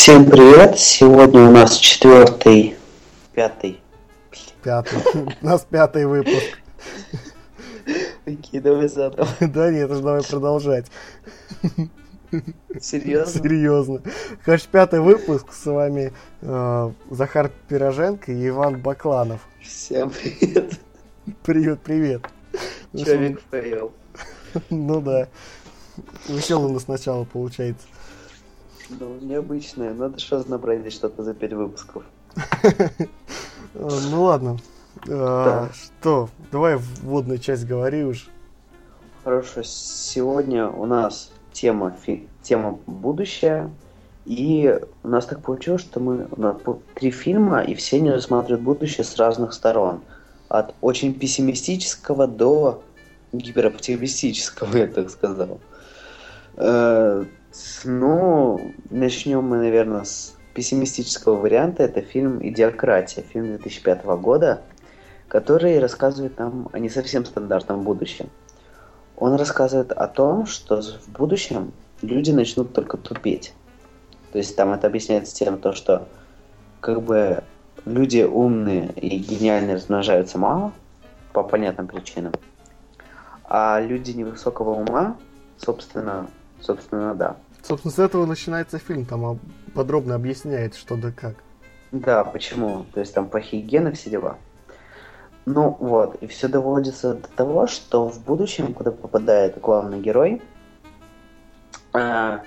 Всем привет! Сегодня у нас четвертый, пятый. Пятый. У нас пятый выпуск. Окей, давай заново. Да нет, уж давай продолжать. Серьезно? Серьезно. Короче, пятый выпуск. С вами э, Захар Пироженко и Иван Бакланов. Всем привет. Привет, привет. Ну, Человек поел. Ну да. Веселый у нас сначала получается. Ну, необычное. Надо что набрать что-то за пять выпусков. Э, Ну ладно. Э. Что, давай вводную часть говори уж. Хорошо, сегодня у нас тема, тема будущее. И у нас так получилось, что мы у нас три фильма, и все они рассматривают будущее с разных сторон. От очень пессимистического до гипероптимистического, я так сказал. Ну, начнем мы, наверное, с пессимистического варианта. Это фильм «Идиократия», фильм 2005 года, который рассказывает нам о не совсем стандартном будущем. Он рассказывает о том, что в будущем люди начнут только тупеть. То есть там это объясняется тем, то, что как бы люди умные и гениальные размножаются мало по понятным причинам, а люди невысокого ума, собственно, собственно, да. Собственно, с этого начинается фильм. Там об- подробно объясняет, что да как. Да, почему? То есть там плохие гены, все дела. Ну вот, и все доводится до того, что в будущем, куда попадает главный герой, а,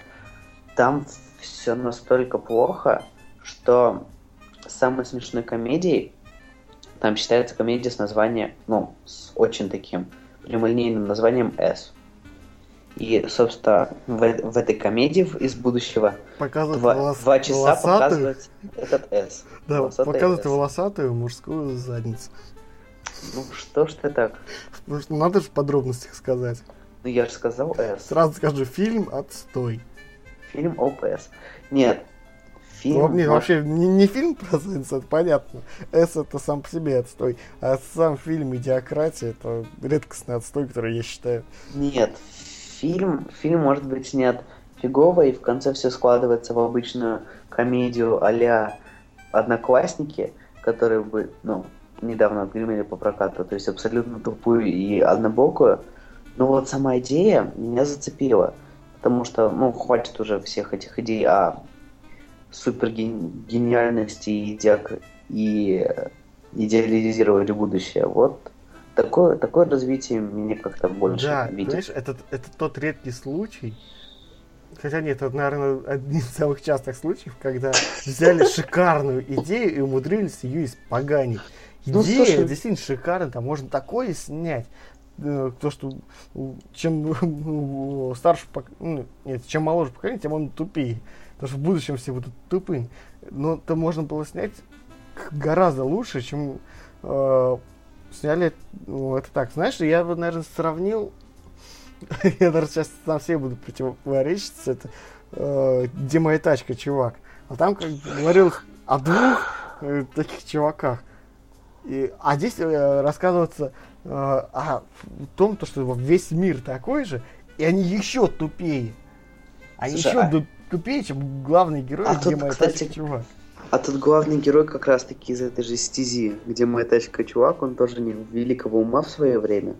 там все настолько плохо, что самой смешной комедией там считается комедия с названием, ну, с очень таким прямолинейным названием S. И, собственно, в, э- в этой комедии из будущего Показывает два, волос- два часа волосатую- показывать этот S. Да, волосатый показывает S. волосатую мужскую задницу. Ну что ж ты так? Ну, что, надо же в подробностях сказать. Ну я же сказал S. Сразу скажу, фильм отстой. Фильм ОПС. Нет. Фильм... Ну, нет, вообще не, не фильм про задницу, это понятно. С это сам по себе отстой. А сам фильм «Идиократия» это редкостный отстой, который я считаю. Нет. Фильм, фильм может быть снят фигово, и в конце все складывается в обычную комедию а-ля «Одноклассники», которые бы, ну, недавно отгремели по прокату, то есть абсолютно тупую и однобокую. Но вот сама идея меня зацепила, потому что, ну, хватит уже всех этих идей о супергениальности и, идеак- и э, идеализировали будущее. Вот такое, такое развитие мне как-то больше да, видит. знаешь, это, это тот редкий случай, хотя нет, это, наверное, один из самых частых случаев, когда взяли шикарную идею и умудрились ее испоганить. Ну, Идея слушай. действительно шикарная, там можно такое снять. Э, То, что чем старше, пок- ну, нет, чем моложе поколение, тем он тупее. Потому что в будущем все будут тупыми. Но это можно было снять гораздо лучше, чем э, сняли ну, это так. Знаешь, я бы, наверное, сравнил. я, наверное, сейчас сам себе буду противоречиться. Это э, где моя тачка, чувак. А там, как говорил, о двух э, таких чуваках. И, а здесь э, рассказывается э, о том, то, что весь мир такой же, и они еще тупее. Они Слушай, еще а- тупее, чем главный герой, А где тут, моя кстати, тачка, чувак. А тут главный герой как раз таки из этой же стези, где моя тачка чувак, он тоже не великого ума в свое время.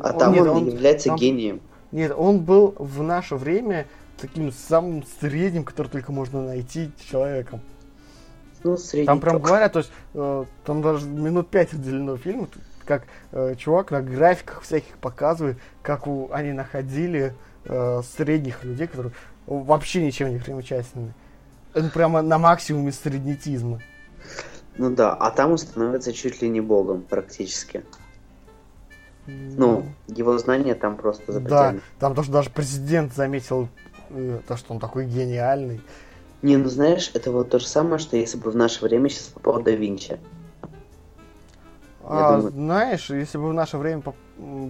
А Он- там нет, он, он- является там- гением. Нет, он был в наше время таким самым средним, который только можно найти человеком. Ну, средний Там прям говорят, то есть э, там даже минут пять уделено фильму, как э, чувак на графиках всяких показывает, как у, они находили э, средних людей, которые вообще ничем не примечательны. Это прямо на максимуме среднетизма. Ну да, а там он становится чуть ли не богом практически. Ну, его знания там просто да, запредельны. там тоже даже президент заметил э, то, что он такой гениальный. Не, ну знаешь, это вот то же самое, что если бы в наше время сейчас попал да Винчи. А, думаю- знаешь, если бы в наше время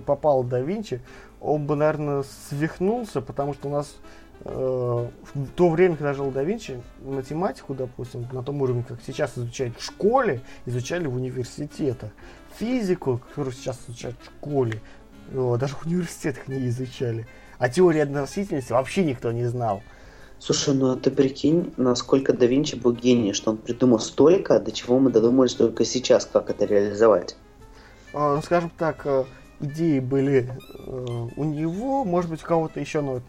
попал да Винчи, он бы, наверное, свихнулся, потому что у нас в то время, когда жил да Винчи, математику, допустим, на том уровне, как сейчас изучают в школе, изучали в университетах. Физику, которую сейчас изучают в школе, э, даже в университетах не изучали. А теории относительности вообще никто не знал. Слушай, ну а ты прикинь, насколько да Винчи был гений, что он придумал столько, до чего мы додумались только сейчас, как это реализовать. А, ну, скажем так, э, идеи были э, у него, может быть, у кого-то еще, но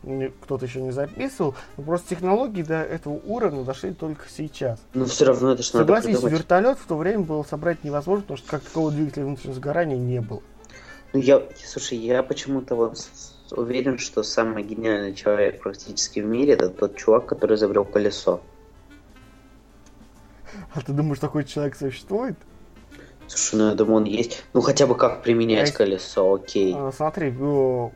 кто-то еще не записывал, но просто технологии до этого уровня дошли только сейчас. Но все равно это что Согласись, надо вертолет в то время было собрать невозможно, потому что как такого двигателя внутреннего сгорания не было. Ну, я, слушай, я почему-то вот уверен, что самый гениальный человек практически в мире это тот чувак, который изобрел колесо. А ты думаешь, такой человек существует? Слушай, ну я думаю, он есть. Ну хотя бы как применять а колесо, окей. А, смотри, ну,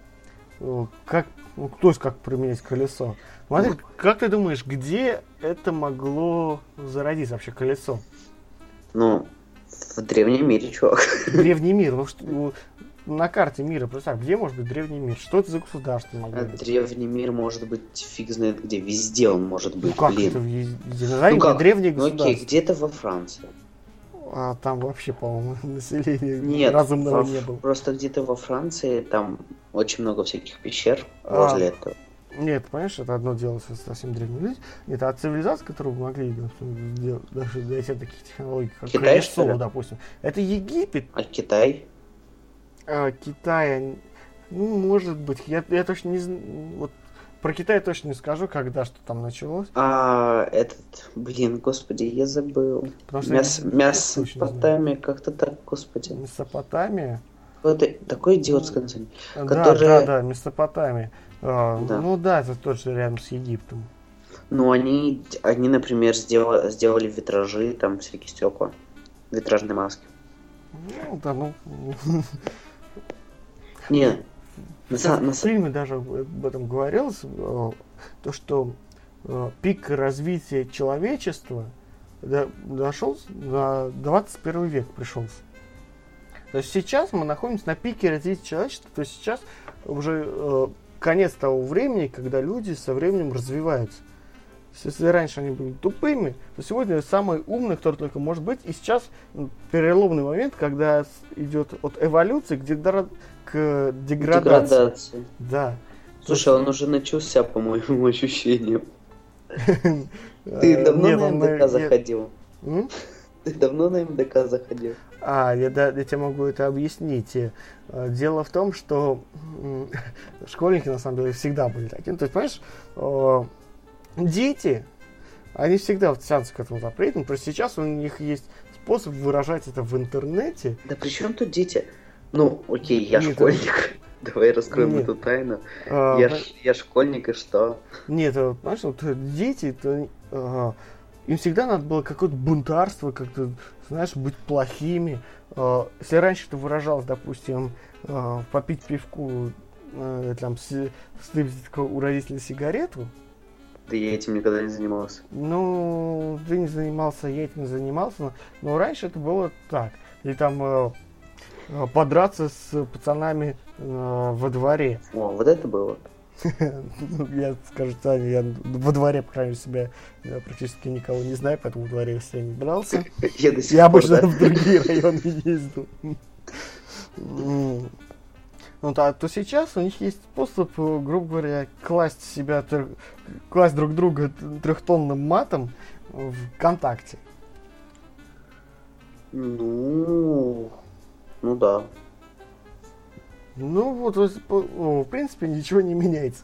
как, ну, кто есть как применять колесо? Смотри, ну, как ты думаешь, где это могло зародиться вообще колесо? Ну, в древнем мире, чувак. Древний мир, ну что, на карте мира, представь, где может быть древний мир? Что это за государство могло быть? Древний мир может быть фиг знает где, везде он может быть, ну, как блин. это везде? Назови ну, как? древнее государство. Ну окей, где-то во Франции. А там вообще, по-моему, население Нет, разумного во, не было. Просто где-то во Франции там очень много всяких пещер а, возле этого. Нет, понимаешь, это одно дело совсем древние люди. Нет, а цивилизация, которую могли сделать, даже дойти таких технологий, как Китай, колесо, допустим, это Египет. А Китай? А, Китая, ну, может быть, я, я точно не знаю, вот про Китай точно не скажу, когда что там началось. А, этот, блин, господи, я забыл. Потому что Мяс, я, Месопотамия, как-то так, господи. Месопотамия? Вот такое идиотское название. Да, которое... да, да, Месопотамия. А, да. Ну да, это точно рядом с Египтом. Ну, они, они, например, сделали, сделали витражи, там всякие стекла. Витражные маски. Ну, да, ну... Не, на, на... В фильме даже об этом говорилось, э, то, что э, пик развития человечества дошел на 21 век пришелся. То есть сейчас мы находимся на пике развития человечества, то есть сейчас уже э, конец того времени, когда люди со временем развиваются. Если раньше они были тупыми, то сегодня самый умный, кто только может быть. И сейчас переломный момент, когда идет от эволюции к, дегра... к деградации. деградации. Да. Слушай, он уже начался, по моим ощущениям. Ты давно на МДК заходил? Ты давно на МДК заходил? А, я, да, я тебе могу это объяснить. Э, дело в том, что школьники, на самом деле, всегда были такими. То есть, понимаешь, дети, они всегда тянутся к этому запрету, просто сейчас у них есть способ выражать это в интернете. Да при чем тут дети? Ну, окей, я Нет, школьник. Это... Давай раскроем Нет. эту тайну. А, я, я школьник, и что? Нет, вот, понимаешь, вот дети, это, а, им всегда надо было какое-то бунтарство, как-то, знаешь, быть плохими. А, если раньше это выражалось, допустим, а, попить пивку, а, там, с, с, у родителей сигарету, я этим никогда не занимался. Ну, ты не занимался, я этим занимался, но, раньше это было так. Или там э, э подраться с пацанами э, во дворе. О, вот это было. Я скажу, Таня, я во дворе, по крайней мере, себя я практически никого не знаю, поэтому во дворе я не брался. Я, я обычно в другие районы ездил ну, то, то сейчас у них есть способ, э, грубо говоря, класть себя, класть друг друга трехтонным матом в ВКонтакте. Ну, ну да. Ну вот, в принципе, ничего не меняется.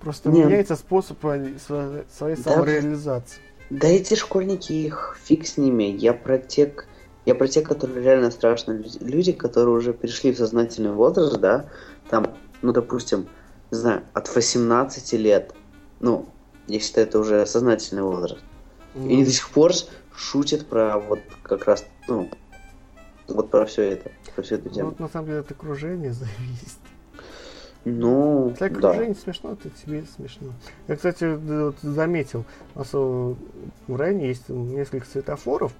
Просто не. меняется способ своей да, самореализации. Да эти школьники, их фиг с ними. Я про тех я про тех, которые реально страшные люди, которые уже перешли в сознательный возраст, да, там, ну, допустим, не знаю, от 18 лет, ну, я считаю, это уже сознательный возраст. Mm. И они до сих пор шутят про вот как раз, ну, вот про все это, про всю эту тему. Ну, вот на самом деле от окружения зависит. Ну, Если окружение да. смешно, то тебе смешно. Я, кстати, вот заметил, у нас в районе есть несколько светофоров,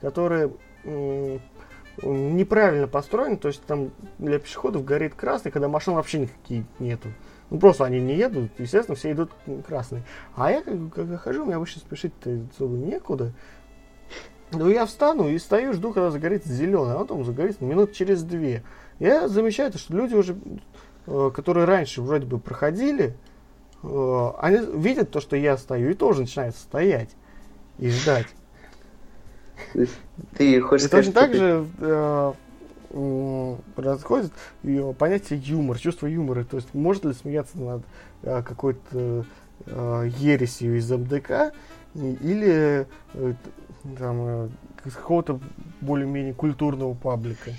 которые неправильно построены, то есть там для пешеходов горит красный, когда машин вообще никаких нету. Ну просто они не едут, естественно, все идут красные. А я как, когда хожу, мне обычно спешить-то особо некуда. Ну я встану и стою, жду, когда загорится зеленый, а потом загорится минут через две. Я замечаю, что люди уже, э, которые раньше вроде бы проходили, э, они видят то, что я стою, и тоже начинают стоять и ждать. Ты хочешь сказать, точно так же э, происходит и понятие юмор, чувство юмора. То есть может ли смеяться над э, какой-то э, ересью из МДК или э, там, э, какого-то более-менее культурного паблика.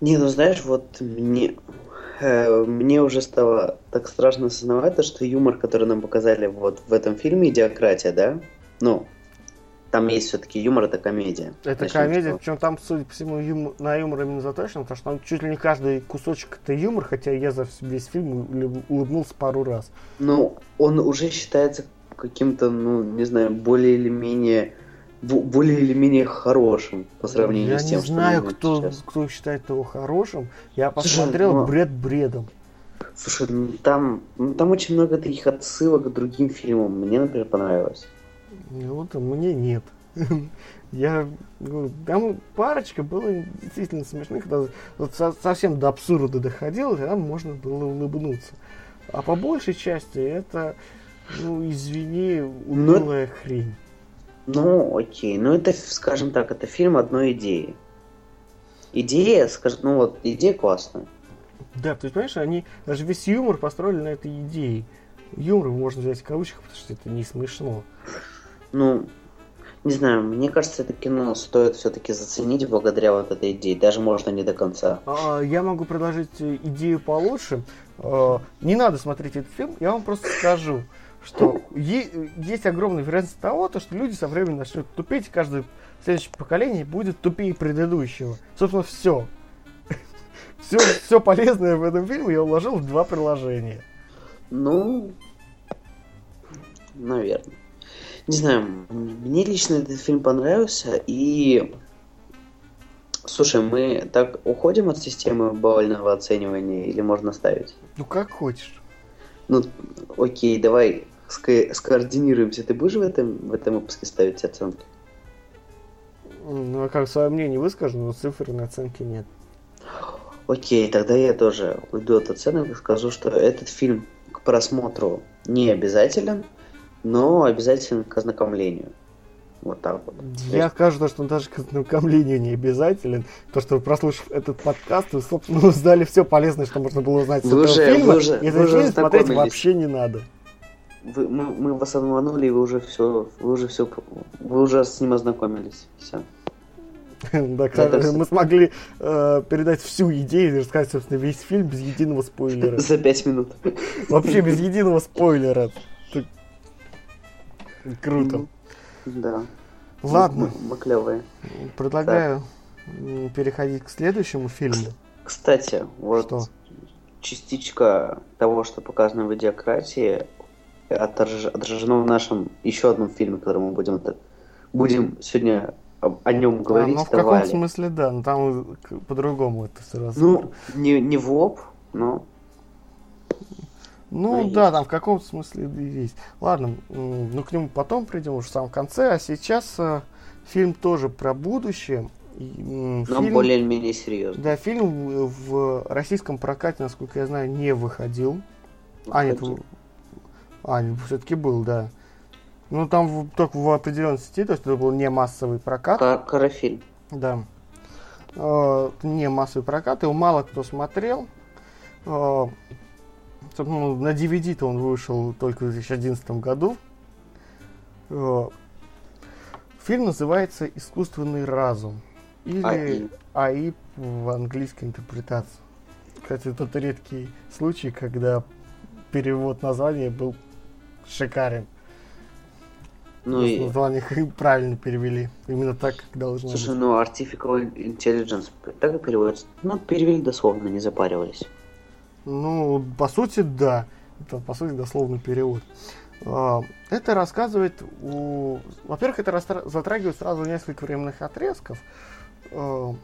Не, ну знаешь, вот мне, э, мне уже стало так страшно осознавать то, что юмор, который нам показали вот в этом фильме «Идиократия», да? Ну, там есть все-таки юмор, это комедия. Это Начнем комедия, того. причем там, судя по всему, юмор- на юмор именно заточен, потому что там чуть ли не каждый кусочек это юмор, хотя я за весь фильм улыб- улыбнулся пару раз. Ну, он уже считается каким-то, ну, не знаю, более или менее бо- более или менее хорошим по сравнению я с тем, не что знаю, кто, сейчас. кто считает его хорошим. Я Слушай, посмотрел ну- бред бредом. Слушай, ну там, ну, там очень много таких отсылок к другим фильмам. Мне, например, понравилось. Ну, Вот мне нет. Я ну, там парочка было действительно смешных, когда вот со- совсем до абсурда доходило, тогда можно было улыбнуться. А по большей части это, ну, извини, унылая хрень. Ну, окей. Ну, это, скажем так, это фильм одной идеи. Идея, скажем, ну вот, идея классная. Да, то есть, понимаешь, они даже весь юмор построили на этой идее. Юмор можно взять в кавычках, потому что это не смешно. Ну, не знаю, мне кажется, это кино стоит все-таки заценить благодаря вот этой идее. Даже можно не до конца. А, Я могу предложить э, идею получше. А, Не надо смотреть этот фильм, я вам просто скажу, что есть огромная вероятность того, то, что люди со временем начнут тупеть, и каждое следующее поколение будет тупее предыдущего. Собственно, все. Все, все полезное в этом фильме я уложил в два приложения. Ну, наверное. Не знаю, мне лично этот фильм понравился, и... Слушай, мы так уходим от системы бавального оценивания или можно ставить? Ну, как хочешь. Ну, окей, давай ска- скоординируемся. Ты будешь в этом, в этом выпуске ставить оценки? Ну, а как свое мнение выскажу, но цифры оценки нет. Окей, тогда я тоже уйду от оценок и скажу, что этот фильм к просмотру не обязателен, но обязателен к ознакомлению. Вот так вот. Я скажу, то, что он даже к ознакомлению не обязателен. То, что прослушав этот подкаст, вы, собственно, узнали все полезное, что можно было узнать с Вы этого уже- фильма. вы уже- и этот вы уже смотреть вообще не надо. Вы- мы, мы вас обманули, и вы уже все, вы уже все, вы уже с ним ознакомились. Все. Да, Это мы смогли э, передать всю идею и рассказать, собственно, весь фильм без единого спойлера. За пять минут. Вообще без единого спойлера. Так, Круто. Да. Ладно, Мы, мы клевые. предлагаю м, переходить к следующему фильму. Кстати, вот Что? частичка того, что показано в идиократии, отраж- отражено в нашем еще одном фильме, который мы будем, будем сегодня о нем А, говорить. ну, в каком смысле, да, но там к- по-другому это сразу. Ну, не, не в лоб, но Ну Ну, да, есть. там в каком-то смысле есть. Ладно, ну к нему потом придем уже в самом конце. А сейчас э, фильм тоже про будущее. И, но фильм- более-менее серьезно. Да, фильм в российском прокате, насколько я знаю, не выходил. А, нет, Выходил. в- а, все-таки был, да. Ну, там в- только в определенной сети, то есть это был не массовый прокат. Ка- Карафильм. Да. Э, Не массовый прокат, его мало кто смотрел. Э, собственно, ну, На DVD-то он вышел только в 2011 году. Э, Фильм называется «Искусственный разум». Или АИ. АИ в английской интерпретации. Кстати, тот редкий случай, когда перевод названия был шикарен. Ну и, Название правильно перевели. Именно так, как должно быть. слушай, ну Artificial Intelligence, так и переводится. Ну, перевели дословно, не запаривались. Ну, по сути, да. Это, по сути, дословный перевод. А, Это рассказывает о... Во-первых, это затрагивает сразу несколько временных отрезков. А,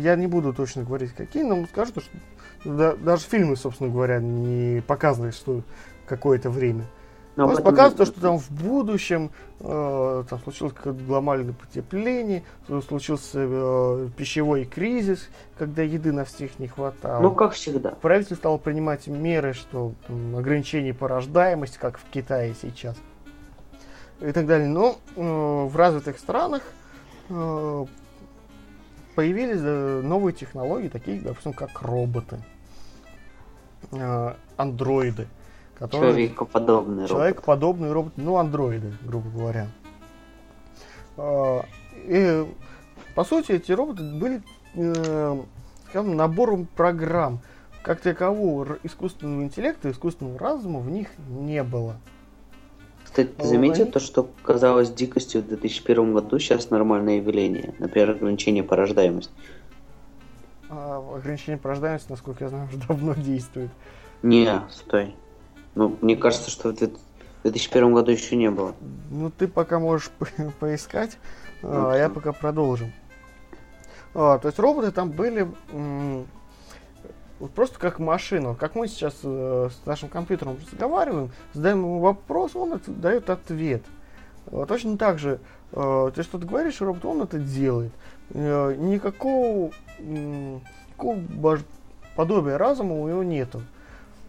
Я не буду точно говорить, какие, но скажу, то, что да- даже фильмы, собственно говоря, не показывают, что какое-то время. Но Просто показывает, что там в будущем э, там случилось какое-то глобальное потепление, случился э, пищевой кризис, когда еды на всех не хватало. Ну, как всегда. Правительство стало принимать меры, что там, ограничение по рождаемости, как в Китае сейчас. И так далее. Но э, в развитых странах э, появились э, новые технологии, такие, допустим, как роботы, э, андроиды. Которые, человекоподобные Человекоподобные роботы, ну, андроиды, грубо говоря. Э, и, по сути, эти роботы были, скажем, набором программ. Как такового искусственного интеллекта, искусственного разума в них не было. Кстати, ты заметил то, что казалось дикостью в 2001 году, сейчас нормальное явление. Например, ограничение по рождаемости. А, ограничение по рождаемости, насколько я знаю, уже давно действует. Не, стой. Ну, мне кажется, что в 2001 году еще не было. Ну, ты пока можешь по поискать, а, а я пока продолжу. А, то есть роботы там были вот просто как машина. Как мы сейчас э, с нашим компьютером разговариваем, задаем ему вопрос, он это, дает ответ. Э, точно так же, э, ты что-то говоришь, робот, он это делает. Э, никакого, э, никакого подобия разума у него нету.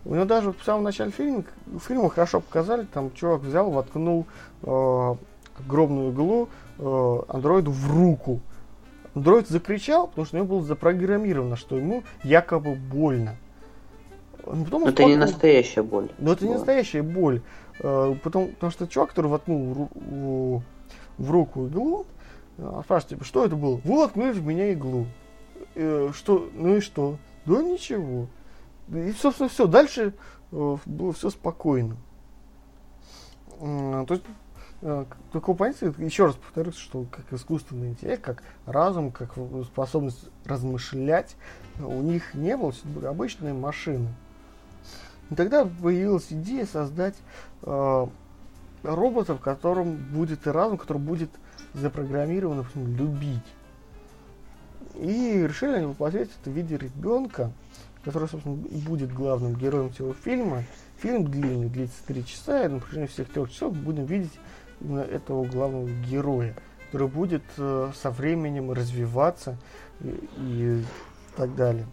У него даже в самом начале фильма, фильма хорошо показали, там чувак взял, воткнул э, огромную иглу э, андроиду в руку. Андроид закричал, потому что у него было запрограммировано, что ему якобы больно. Но потом это не настоящая боль. Но это не настоящая боль. Э, потому, потому что чувак, который воткнул в, в руку иглу, э, спрашивает, типа, что это было? Вы воткнули в меня иглу. Э, что? Ну и что? Да ничего. И, собственно, все. Дальше было все спокойно. То есть Э, такого понятия, еще раз повторюсь, что как искусственный интеллект, как разум, как способность размышлять, у них не было, это были обычные машины. И тогда появилась идея создать э, робота, в котором будет и разум, который будет запрограммирован, допустим, любить. И решили они воплотить это в виде ребенка, который, собственно, и будет главным героем всего фильма. Фильм длинный, длится 3 часа, и на протяжении всех трех часов будем видеть именно этого главного героя, который будет э, со временем развиваться и, и так далее.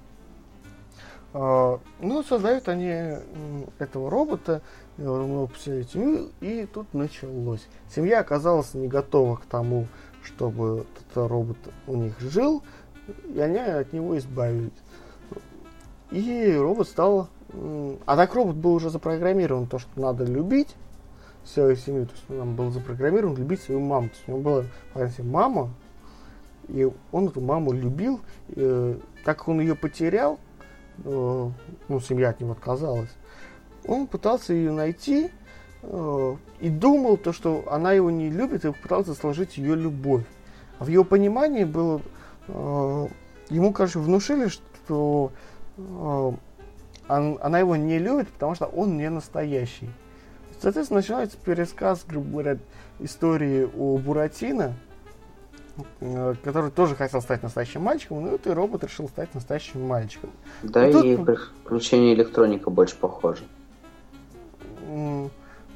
Э, ну, создают они этого робота, поселили семью, и тут началось. Семья оказалась не готова к тому, чтобы этот робот у них жил, и они от него избавились. И робот стал... А так робот был уже запрограммирован, то, что надо любить, свою семью. То есть он был запрограммирован любить свою маму. То есть у него была понятие мама, и он эту маму любил. Э, так он ее потерял, э, ну, семья от него отказалась, он пытался ее найти э, и думал, то, что она его не любит, и пытался сложить ее любовь. А в его понимании было, э, ему, короче, внушили, что она его не любит, потому что он не настоящий. Соответственно, начинается пересказ, грубо говоря, истории о Буратино, э, который тоже хотел стать настоящим мальчиком, но этот робот решил стать настоящим мальчиком. Да, и, и тут... приключение электроника больше похоже.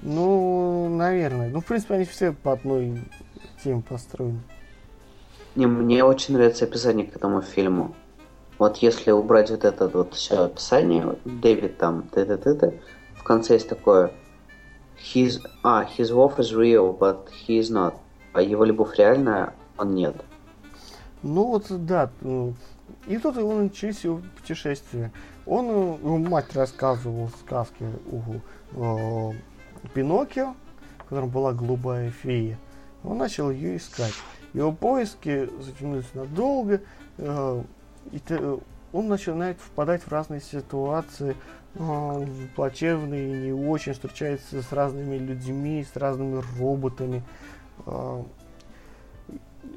Ну, наверное. Ну, в принципе, они все по одной теме построены. Не, мне очень нравится описание к этому фильму. Вот если убрать вот это вот все описание, Дэвид там, т-т-т-т, в конце есть такое His, а, his love is real, but he is not. А его любовь реальная, он нет. Ну вот, да. И тут его начались его путешествия. Он, э, его мать рассказывала сказки о, о Пиноккио, в котором была голубая фея. Он начал ее искать. Его поиски затянулись надолго. Э, и он начинает впадать в разные ситуации, э, плачевные, не очень, встречается с разными людьми, с разными роботами. Э,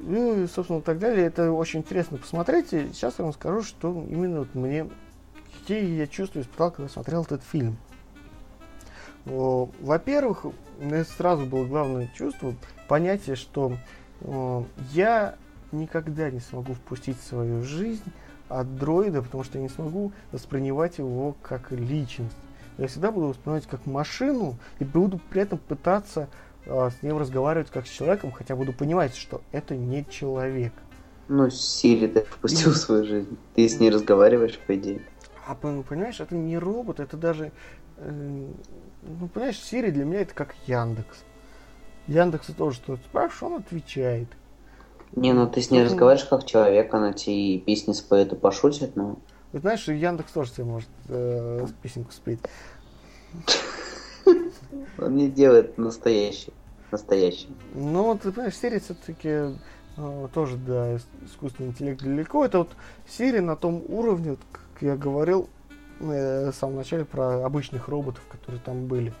ну и, собственно, так далее. Это очень интересно посмотреть. И сейчас я вам скажу, что именно вот мне, какие я чувства испытал, когда смотрел этот фильм. Э, во-первых, у меня сразу было главное чувство, понятие, что э, я никогда не смогу впустить в свою жизнь от дроида, потому что я не смогу воспринимать его как личность. я всегда буду воспринимать как машину и буду при этом пытаться э, с ним разговаривать как с человеком, хотя буду понимать, что это не человек. Ну, Сири ты впустил в свою жизнь. Ты с ней разговариваешь, по идее. А понимаешь, это не робот, это даже... Э, ну, понимаешь, Сири для меня это как Яндекс. Яндекс тоже что спрашиваешь, он отвечает. Не, ну ты с ней разговариваешь как человек, она тебе песни споет и пошутит, но... Вы знаешь, Яндекс тоже тебе может э, песенку спеть. Он не делает настоящий. Настоящий. Ну, ты понимаешь, Сири все-таки э, тоже, да, искусственный интеллект далеко. Это вот Сири на том уровне, вот, как я говорил э, в самом начале про обычных роботов, которые там были.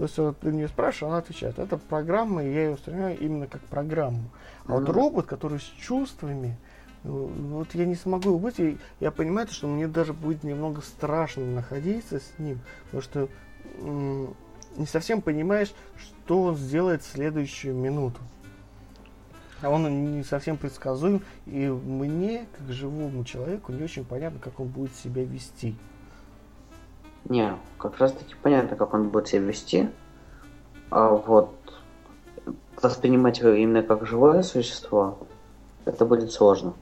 То есть вот, ты нее спрашиваешь, она отвечает. Это программа, и я ее воспринимаю именно как программу. А mm-hmm. вот робот, который с чувствами, вот я не смогу быть, и я понимаю, что мне даже будет немного страшно находиться с ним, потому что м- не совсем понимаешь, что он сделает в следующую минуту. А он не совсем предсказуем, и мне, как живому человеку, не очень понятно, как он будет себя вести. Не, как раз таки понятно, как он будет себя вести. А вот воспринимать его именно как живое существо, это будет сложно.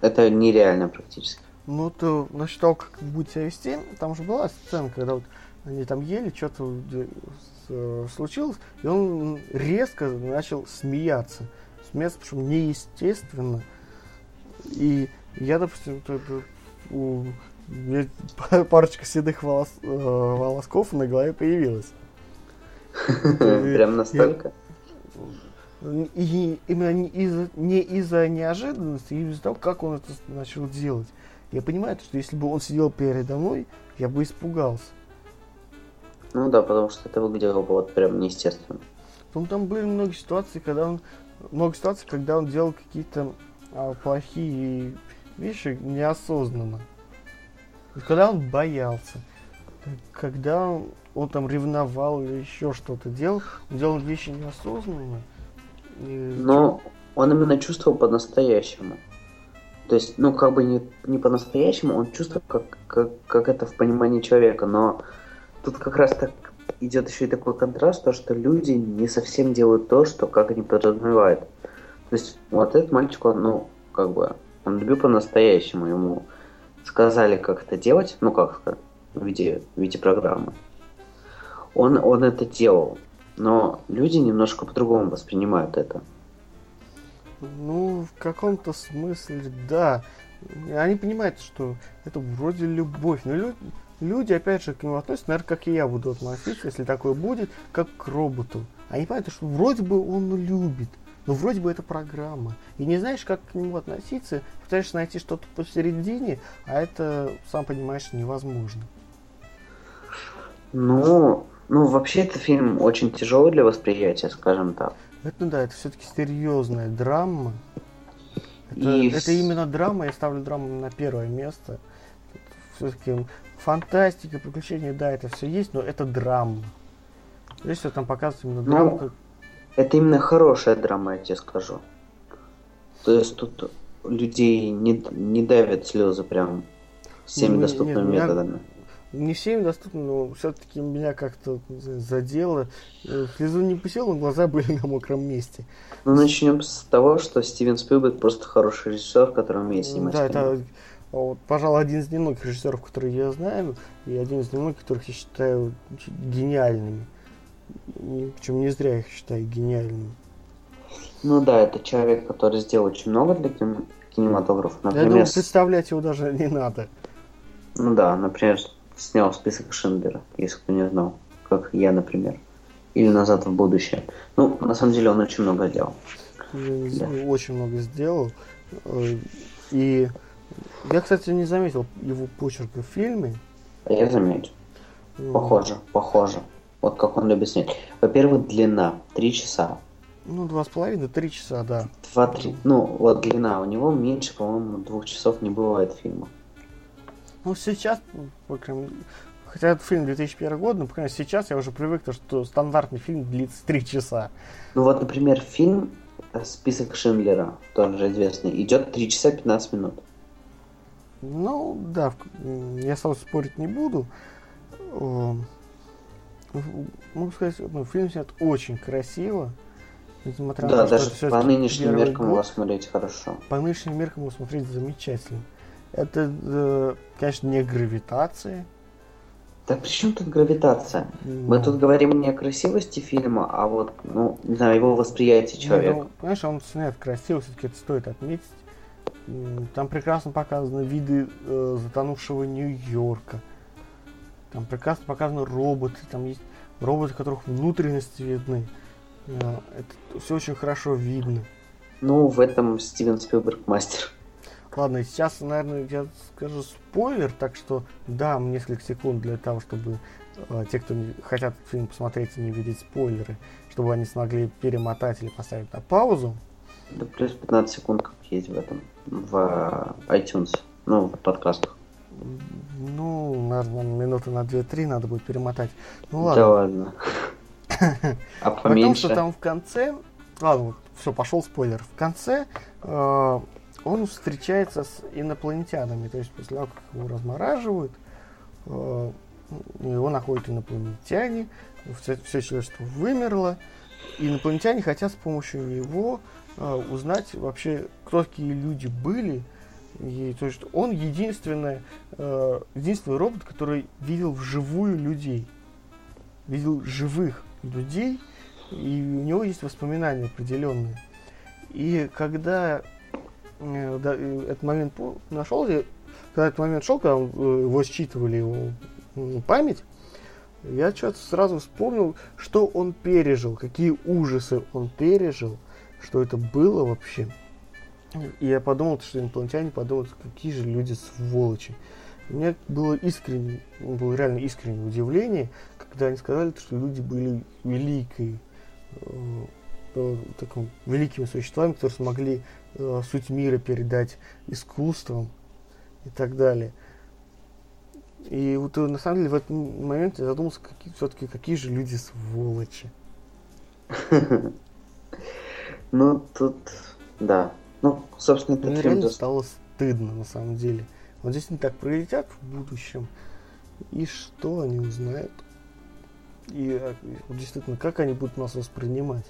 Это нереально практически. Ну, ты насчет того, как будет себя вести, там же была сцена, когда вот они там ели, что-то э, случилось, и он резко начал смеяться. Смеяться, причем неестественно. И я, допустим, меня парочка седых волос, э, волосков на голове появилась. Прям настолько? И именно не из-за, не из-за неожиданности, а из-за того, как он это начал делать. Я понимаю, что если бы он сидел передо мной, я бы испугался. Ну да, потому что это выглядело бы вот прям неестественно. Потом там были много ситуаций, когда он много ситуаций, когда он делал какие-то а, плохие вещи неосознанно. Когда он боялся, когда он, там ревновал или еще что-то делал, делал вещи неосознанно. И... Но он именно чувствовал по-настоящему. То есть, ну, как бы не, не по-настоящему, он чувствовал, как, как, как это в понимании человека, но тут как раз так идет еще и такой контраст, то, что люди не совсем делают то, что как они подразумевают. То есть, вот этот мальчик, он, ну, как бы, он любил по-настоящему, ему сказали, как это делать, ну как в виде, в виде программы. Он, он это делал, но люди немножко по-другому воспринимают это. Ну, в каком-то смысле, да. Они понимают, что это вроде любовь. Но люди, люди, опять же, к нему относятся, наверное, как и я буду относиться, если такое будет, как к роботу. Они понимают, что вроде бы он любит, но вроде бы это программа. И не знаешь, как к нему относиться, пытаешься найти что-то посередине, а это, сам понимаешь, невозможно. Ну, ну, вообще, это фильм очень тяжелый для восприятия, скажем так. Это да, это все-таки серьезная драма. Это, И... это именно драма, я ставлю драму на первое место. Все-таки фантастика, приключения, да, это все есть, но это драма. Здесь там показывают именно ну, драму, как это именно хорошая драма, я тебе скажу. То есть тут людей не, не давят слезы прям всеми ну, доступными нет, методами. Меня, не всеми доступными, но все-таки меня как-то задело. Э, слезу не посел, но глаза были на мокром месте. Ну, начнем с того, что Стивен Спилберг просто хороший режиссер, который умеет снимать Да, фильмы. это, вот, пожалуй, один из немногих режиссеров, которые я знаю, и один из немногих, которых я считаю гениальными. Причем не зря их считаю гениальными. Ну да, это человек, который сделал очень много для кинематографа. Например, Я думаю, представлять его даже не надо. Ну да, например, снял список Шиндлера, если кто не знал. Как я, например. Или «Назад в будущее». Ну, на самом деле, он очень много сделал. Да. Очень много сделал. Э, и я, кстати, не заметил его почерка в фильме. А я заметил. Похоже, похоже. Вот как он любит снять. Во-первых, длина. Три часа. Ну, два с половиной, три часа, да. Два-три. Ну, вот длина. У него меньше, по-моему, двух часов не бывает фильма. Ну, сейчас, хотя это фильм 2001 года, но, мере, сейчас я уже привык, что стандартный фильм длится три часа. Ну, вот, например, фильм э, «Список Шиндлера», тоже известный, идет 3 часа 15 минут. Ну, да, я сам спорить не буду. Могу сказать, ну, фильм снят очень красиво. Несмотря да, на то, даже что по нынешним меркам год, его смотреть хорошо. По нынешним меркам его смотреть замечательно. Это, э, конечно, не гравитация. Да при чем тут гравитация? Ну. Мы тут говорим не о красивости фильма, а вот, ну, не знаю, его восприятие человека. Ну, понимаешь, он снят красиво, все-таки это стоит отметить. Там прекрасно показаны виды э, затонувшего Нью-Йорка. Там прекрасно показаны роботы, там есть роботы, которых внутренности видны. Э, это все очень хорошо видно. Ну, в этом Стивен Спилберг мастер. Ладно, сейчас, наверное, я скажу спойлер, так что дам несколько секунд для того, чтобы э, те, кто не, хотят фильм посмотреть и не видеть спойлеры, чтобы они смогли перемотать или поставить на паузу. Да плюс 15 секунд как есть в этом, в э, iTunes, ну, в подкастах. Ну, наверное, минуты на 2-3 надо будет перемотать. Ну ладно. Да ладно. А поменьше? Потому что там в конце... Ладно, все, пошел спойлер. В конце э, он встречается с инопланетянами. То есть после того, как его размораживают, э, его находят инопланетяне, все, все человечество вымерло. Инопланетяне хотят с помощью него э, узнать вообще, кто такие люди были. И, то есть он единственный, э, единственный робот, который видел вживую людей. Видел живых людей, и у него есть воспоминания определенные. И когда э, да, этот момент нашел, когда этот момент шел, когда он, э, его считывали его память, я что-то сразу вспомнил, что он пережил, какие ужасы он пережил, что это было вообще. И я подумал, что инопланетяне подумают, какие же люди сволочи. У меня было искренне, было реально искреннее удивление, когда они сказали, что люди были великой, э, э, таким, великими существами, которые смогли э, суть мира передать искусством и так далее. И вот э, на самом деле в этот момент я задумался, какие, все-таки какие же люди сволочи. Ну, тут, да. Ну, собственно, это Мне реально стало стыдно, на самом деле. Вот здесь они так прилетят в будущем, и что они узнают? И э, действительно, как они будут нас воспринимать?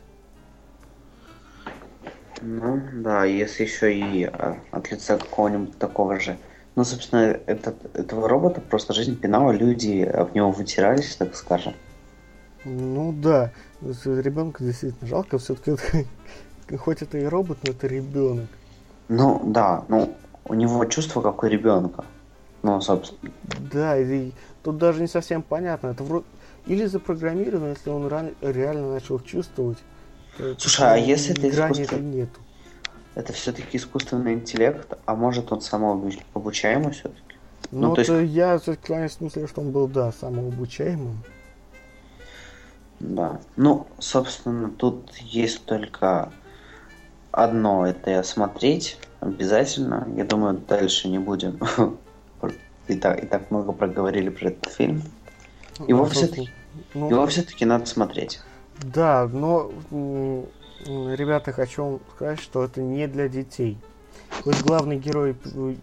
Ну, да, если еще и а, от лица какого-нибудь такого же. Ну, собственно, этот, этого робота просто жизнь пинала, люди в него вытирались, так скажем. Ну да, ребенка действительно жалко, все-таки хоть это и робот, но это ребенок. Ну да, ну у него чувство как у ребенка. Ну, собственно. Да, и тут даже не совсем понятно. Это вроде или запрограммировано, если он реально начал чувствовать. Слушай, а если это искусство... нету. Это все-таки искусственный интеллект, а может он самообучаемый все-таки? Ну, ну то есть... я все-таки кланяюсь в смысле, что он был, да, самообучаемым. Да. Ну, собственно, тут есть только одно, это смотреть обязательно. Я думаю, дальше не будем. и, так, и так много проговорили про этот фильм. Его ну, все-таки ну, его все-таки надо смотреть. Да, но ребята, хочу сказать, что это не для детей. Хоть главный герой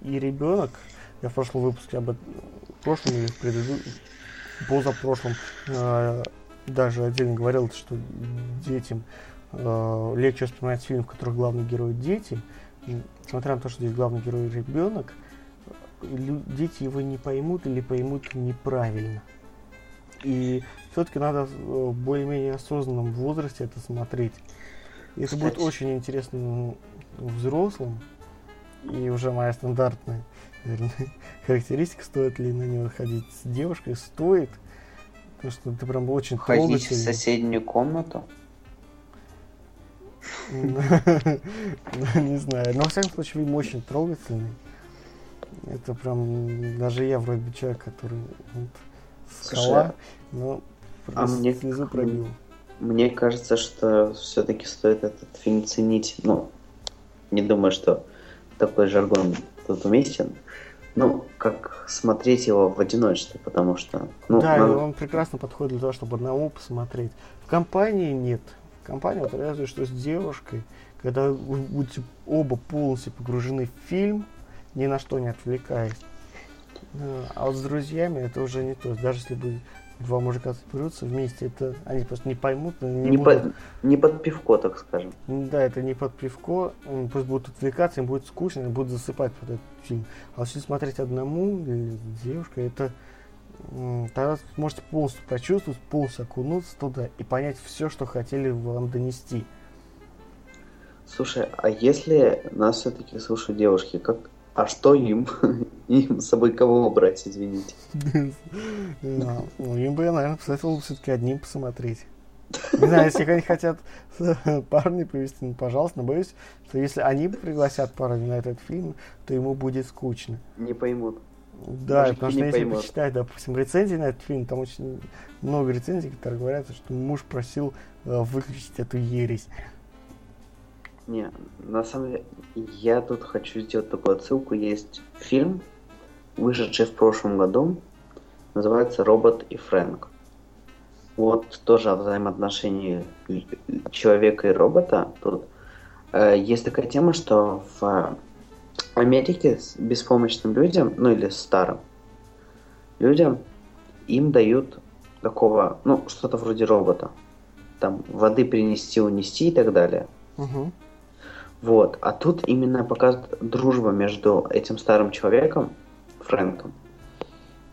и ребенок, я в прошлом выпуске об этом, в прошлом или в предыдущем, позапрошлом, э, даже отдельно говорил, что детям легче вспоминать фильм, в котором главный герой дети, несмотря на то, что здесь главный герой ребенок, дети его не поймут или поймут неправильно. И все-таки надо в более-менее осознанном возрасте это смотреть. И это будет очень интересно взрослым. И уже моя стандартная наверное, характеристика, стоит ли на него ходить с девушкой, стоит. Потому что это прям очень Ходить в соседнюю комнату? Не знаю. Но, во всяком случае, фильм очень трогательный. Это прям... Даже я вроде бы человек, который... Скала, но а мне слезу пробил. Мне кажется, что все-таки стоит этот фильм ценить. Ну, не думаю, что такой жаргон тут уместен. Ну, как смотреть его в одиночестве, потому что... Ну, да, надо... он прекрасно подходит для того, чтобы одному посмотреть. В компании нет. В компании вот разве что с девушкой, когда вы будете оба полностью погружены в фильм, ни на что не отвлекаясь. Э, А вот с друзьями это уже не то. Даже если бы два мужика соберутся вместе, это они просто не поймут, не, Не, будут- по- не под пивко, так скажем. Да, это не под пивко, м, пусть будут отвлекаться, им будет скучно, и будут засыпать под этот фильм. А если смотреть одному или с девушкой, это тогда сможете полностью прочувствовать, полностью окунуться туда и понять все, что хотели вам донести. Слушай, а если нас все-таки слушают девушки, как... А что им? Им с собой кого брать, извините? Да, Ну, им бы я, наверное, посоветовал все-таки одним посмотреть. Не знаю, если они хотят парни привести, ну, пожалуйста, но боюсь, что если они пригласят парня на этот фильм, то ему будет скучно. Не поймут. Да, Мужики потому что если поймут. почитать, допустим, рецензии на этот фильм, там очень много рецензий, которые говорят, что муж просил э, выключить эту ересь. Не, на самом деле, я тут хочу сделать такую отсылку. Есть фильм, вышедший в прошлом году, называется «Робот и Фрэнк». Вот тоже о взаимоотношении человека и робота. Тут э, есть такая тема, что в Америке с беспомощным людям, ну или старым людям, им дают такого, ну, что-то вроде робота. Там воды принести, унести и так далее. Мгм. Вот, а тут именно показывает дружба между этим старым человеком, Фрэнком,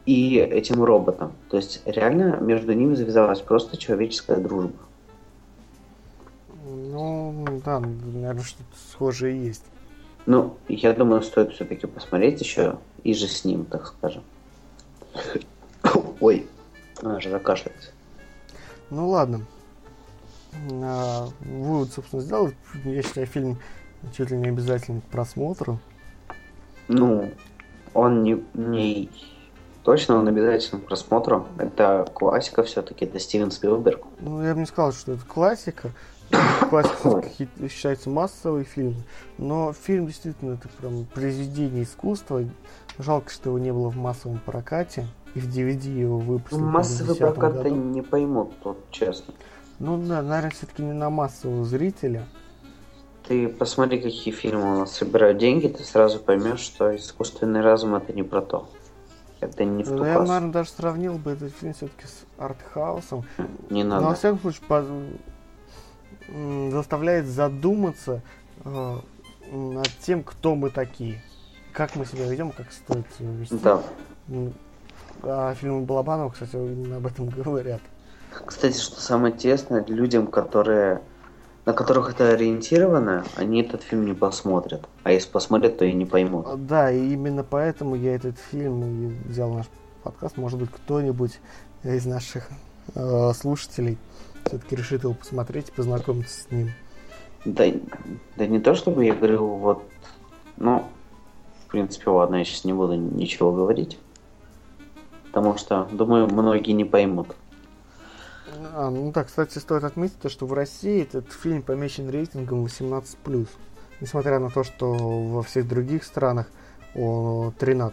и этим роботом. То есть реально между ними завязалась просто человеческая дружба. Ну, да, наверное, что-то схожее есть. Ну, я думаю, стоит все-таки посмотреть еще и же с ним, так скажем. Ой, аж закашлялся. Ну ладно. А, вывод, собственно, сделал. Я считаю, фильм чуть ли не обязательный к просмотру. Ну, он не, не точно он обязательно к просмотру. Это классика все-таки, это Стивен Спилберг. Ну, я бы не сказал, что это классика. Хит- считается массовый фильм. Но фильм действительно это прям произведение искусства. Жалко, что его не было в массовом прокате. И в DVD его выпустили. Массовый 2010 прокат году. не поймут, тут честно. Ну да, наверное, все-таки не на массового зрителя. Ты посмотри, какие фильмы у нас собирают деньги, ты сразу поймешь, что искусственный разум это не про то. Это не в ту Ну, я, наверное, даже сравнил бы этот фильм все-таки с артхаусом. Не Но, надо. во всяком случае, по- заставляет задуматься э, над тем, кто мы такие. Как мы себя ведем, как стоит себя вести. Да. А фильмы Балабанова, кстати, именно об этом говорят. Кстати, что самое интересное, людям, которые на которых это ориентировано, они этот фильм не посмотрят. А если посмотрят, то и не поймут. А, Да, и именно поэтому я этот фильм и взял наш подкаст. Может быть, кто-нибудь из наших э, слушателей все-таки решит его посмотреть и познакомиться с ним. Да, да не то, чтобы я говорил, вот, ну, в принципе, ладно, я сейчас не буду ничего говорить. Потому что, думаю, многие не поймут. А, ну да, кстати, стоит отметить, то, что в России этот фильм помечен рейтингом 18+. Несмотря на то, что во всех других странах о 13+.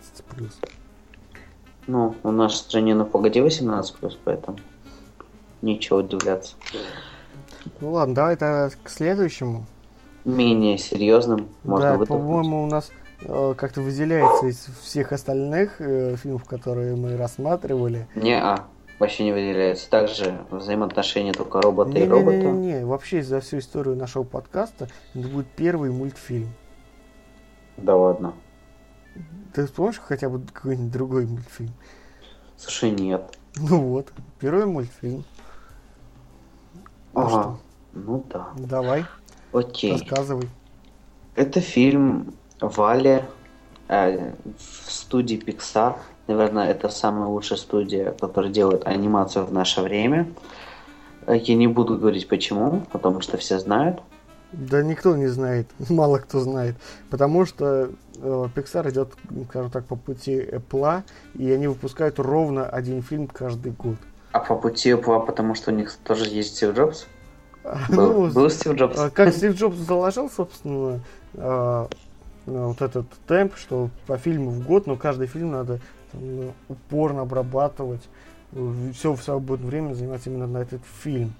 Ну, в нашей стране, ну, погоди, 18 плюс, поэтому нечего удивляться. Ну ладно, давай тогда к следующему. Менее серьезным можно да, по-моему, у нас э, как-то выделяется из всех остальных э, фильмов, которые мы рассматривали. Не, а, вообще не выделяется. Также взаимоотношения только робота и робота. Не-не-не, вообще за всю историю нашего подкаста это будет первый мультфильм. Да ладно. Ты вспомнишь хотя бы какой-нибудь другой мультфильм? Слушай, нет. Ну вот, первый мультфильм. Ага. что? Ну да. Давай, Окей. рассказывай. Это фильм Вали э, в студии Pixar. Наверное, это самая лучшая студия, которая делает анимацию в наше время. Я не буду говорить почему, потому что все знают. Да никто не знает, мало кто знает. Потому что э, Pixar идет, скажем так, по пути Apple, и они выпускают ровно один фильм каждый год. А по пути Apple, потому что у них тоже есть Стив Джобс. Ну, Был, был Стив Джобс. А Как Стив Джобс заложил, собственно, а, ну, вот этот темп, что по фильму в год, но каждый фильм надо там, ну, упорно обрабатывать, все в свободное время заниматься именно на этот фильм.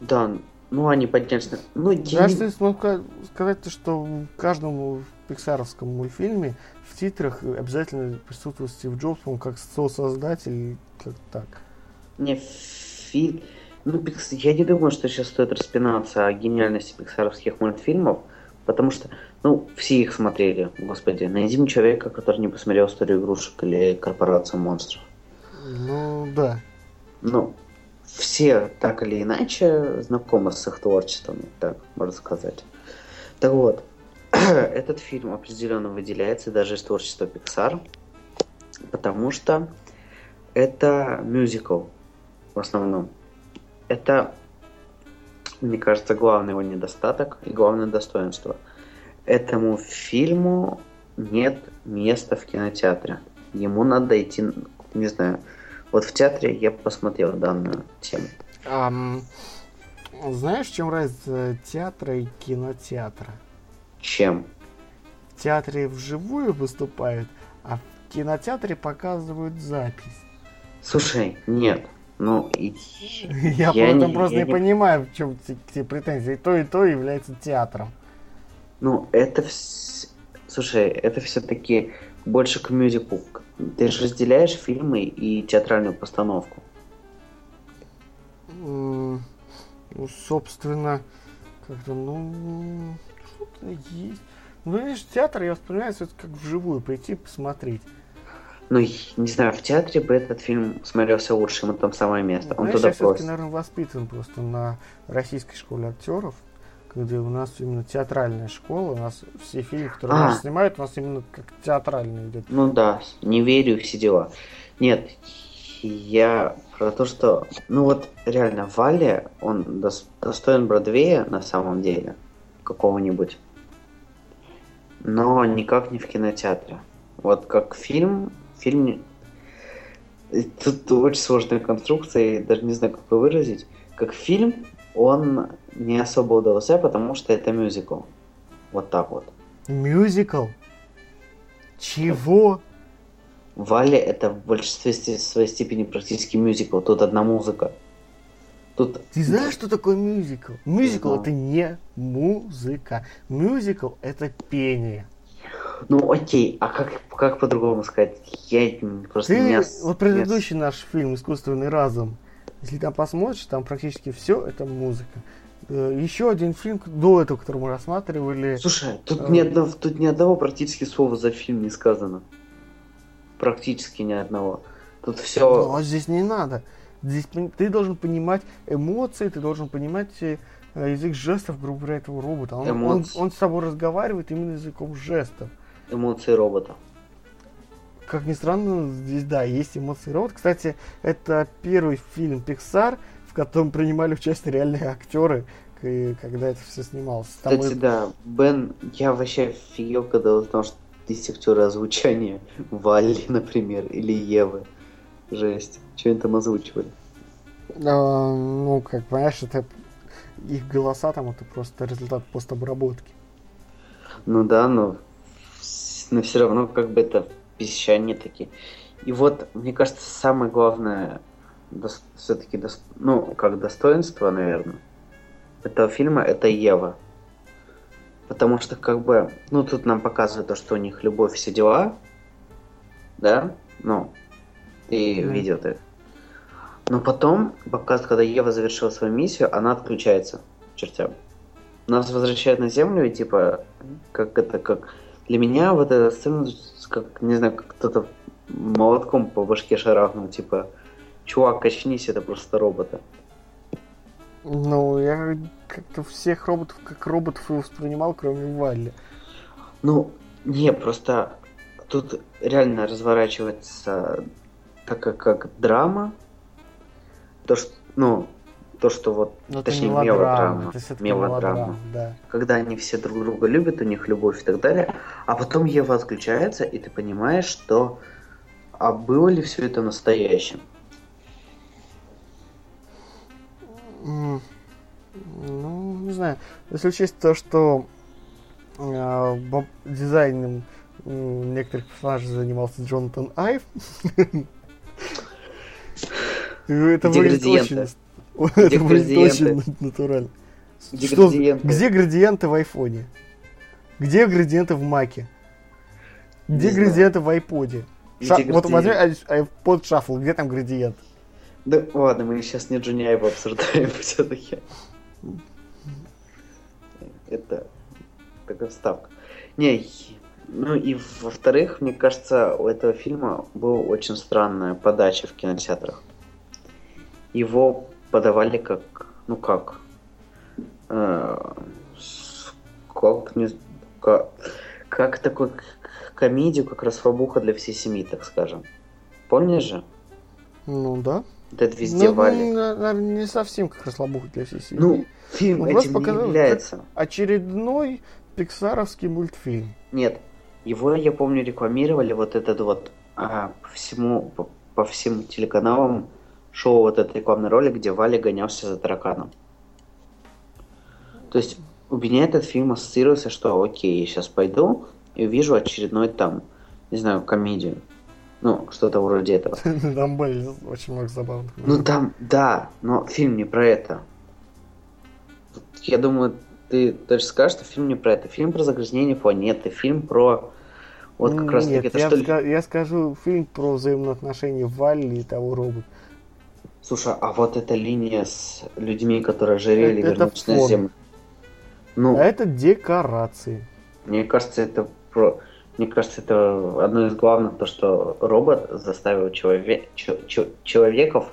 Да, ну они поднялись. Ну, я Даже если ска- сказать, то, что каждому пиксаровском мультфильме в титрах обязательно присутствует Стив Джобс, он как создатель, как так. Не, фильм... Ну, я не думаю, что сейчас стоит распинаться о гениальности пиксаровских мультфильмов, потому что, ну, все их смотрели, господи. Найди мне человека, который не посмотрел «Историю игрушек» или «Корпорацию монстров». Ну, да. Ну, все так или иначе знакомы с их творчеством, так можно сказать. Так вот, этот фильм определенно выделяется даже из творчества Pixar, потому что это мюзикл в основном. Это, мне кажется, главный его недостаток и главное достоинство. Этому фильму нет места в кинотеатре. Ему надо идти, не знаю, вот в театре я посмотрел данную тему. Um, знаешь, в чем разница театра и кинотеатра? Чем? В театре вживую выступают, а в кинотеатре показывают запись. Слушай, нет. Ну, и... я, я не, просто я не понимаю, в чем те претензии. То, и то является театром. Ну, это вс... Слушай, это все-таки больше к мюзиклу. Ты же разделяешь фильмы и театральную постановку. Ну, собственно, как-то, ну, что-то есть. Ну, видишь, театр я воспринимаю это как вживую, прийти посмотреть. Ну, не знаю, в театре бы этот фильм смотрелся лучше, ему там самое место. Он Знаешь, туда я все-таки, наверное, воспитан просто на российской школе актеров, когда у нас именно театральная школа, у нас все фильмы, которые а. нас снимают, у нас именно как театральные идет. Ну да, не верю, все дела. Нет, я про то, что, ну вот реально, Вале, он достоин Бродвея на самом деле, какого-нибудь, но никак не в кинотеатре. Вот как фильм, фильм... Тут очень сложная конструкция, я даже не знаю, как это выразить. Как фильм, он не особо удался, потому что это мюзикл. Вот так вот. Мюзикл? Чего? Вали это в большинстве своей степени практически мюзикл. Тут одна музыка. Тут... Ты знаешь, что такое мюзикл? Мюзикл это не музыка. Мюзикл это пение. Ну окей, а как, как по-другому сказать? Я просто Ты, не... Вот предыдущий наш фильм «Искусственный разум», если там посмотришь, там практически все это музыка. Э, Еще один фильм до этого, который мы рассматривали. Слушай, тут, э... ни, одного, тут ни одного практически слова за фильм не сказано. Практически ни одного. Тут все. Но здесь не надо. Здесь ты должен понимать эмоции, ты должен понимать э, язык жестов, грубо говоря, этого робота. Он, он, он с тобой разговаривает именно языком жестов. Эмоции робота. Как ни странно, здесь, да, есть эмоции робота. Кстати, это первый фильм Pixar, в котором принимали участие реальные актеры, когда это все снималось. Там Кстати, и... да, Бен, я вообще офигел, когда узнал, что есть актеры озвучания Валли, например, или Евы. Жесть. Что они там озвучивали? А, ну, как понимаешь, это их голоса там это просто результат постобработки. Ну да, но, но все равно как бы это песчане такие. И вот, мне кажется, самое главное до, все-таки, до, ну, как достоинство, наверное, этого фильма это Ева. Потому что, как бы, ну, тут нам показывают то, что у них любовь, все дела, да, ну, и mm. видят их. Но потом, показывают, когда Ева завершила свою миссию, она отключается чертям. Нас возвращают на Землю, и типа, как это, как... Для меня вот эта сцена, как, не знаю, как кто-то молотком по башке шарахнул, типа, чувак, качнись, это просто роботы. Ну, я как-то всех роботов как роботов и воспринимал, кроме Валли. Ну, не, просто тут реально разворачивается такая как драма. То, что, ну, то, что вот, Но точнее, мелодрама. Мелодрама. мелодрама. Да. Когда они все друг друга любят, у них любовь и так далее. А потом Ева отключается, и ты понимаешь, что а было ли все это настоящим? Ну, не знаю. Если учесть то, что э, дизайном э, некоторых персонажей занимался Джонатан Айв, это выглядит очень... Это выглядит очень натурально. Где, что, где градиенты в айфоне? Где градиенты в Маке? Где Не знаю. градиенты в айподе? Ша- вот возьми iPod Shuffle, где там градиент? Да ладно, мы сейчас не Джонни Айва обсуждаем все-таки. Это такая вставка. Не, ну и во-вторых, мне кажется, у этого фильма была очень странная подача в кинотеатрах. Его подавали как, ну как, э, как, не, как, как такой к- комедию, как расфабуха для всей семьи, так скажем. Помнишь же? Ну да. Это везде Ну, вали. на- наверное, не совсем как расслабуха для всей семьи. Ну, фильм Ну, просто этим не является. Очередной пиксаровский мультфильм. Нет, его, я помню, рекламировали вот этот вот а, по всему, по, по всем телеканалам шоу вот этот рекламный ролик, где Валя гонялся за тараканом. То есть у меня этот фильм ассоциируется, что окей, я сейчас пойду и увижу очередной там, не знаю, комедию. Ну, что-то вроде этого. Там были очень много забавных. Ну там, да, но фильм не про это. Я думаю, ты тоже скажешь, что фильм не про это. Фильм про загрязнение планеты, фильм про вот как раз таки это я, что я скажу фильм про взаимоотношения Валли и того робота. Слушай, а вот эта линия с людьми, которые ожирели, Это- это вернуться на. Землю. Ну, А это декорации. мне кажется, это про... Мне кажется, это одно из главных, то, что робот заставил челове- чё- чё- человеков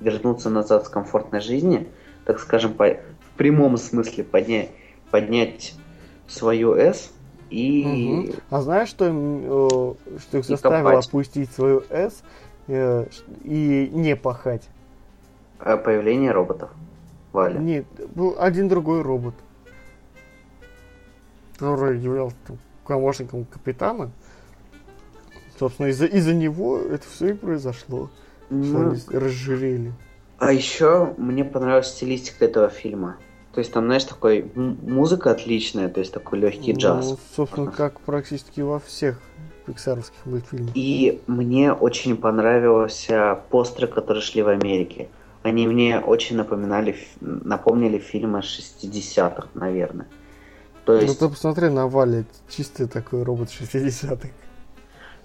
вернуться назад с комфортной жизни, так скажем, по... в прямом смысле поднять, поднять свою S и... Мгм. А знаешь, что, им, что их заставило опустить свою S э, и не пахать? Э, появление роботов. Валя. Нет, был один другой робот, который являлся помощником капитана. Собственно, из-за из него это все и произошло. Что Ну, они разжирели. А еще мне понравилась стилистика этого фильма. То есть там, знаешь, такой музыка отличная, то есть такой легкий джаз. Ну, собственно, как практически во всех пиксаровских мультфильмах. И мне очень понравился постеры, которые шли в Америке. Они мне очень напоминали, напомнили фильмы 60-х, наверное. То Ну есть, ты посмотри на Вале, чистый такой робот 60-х.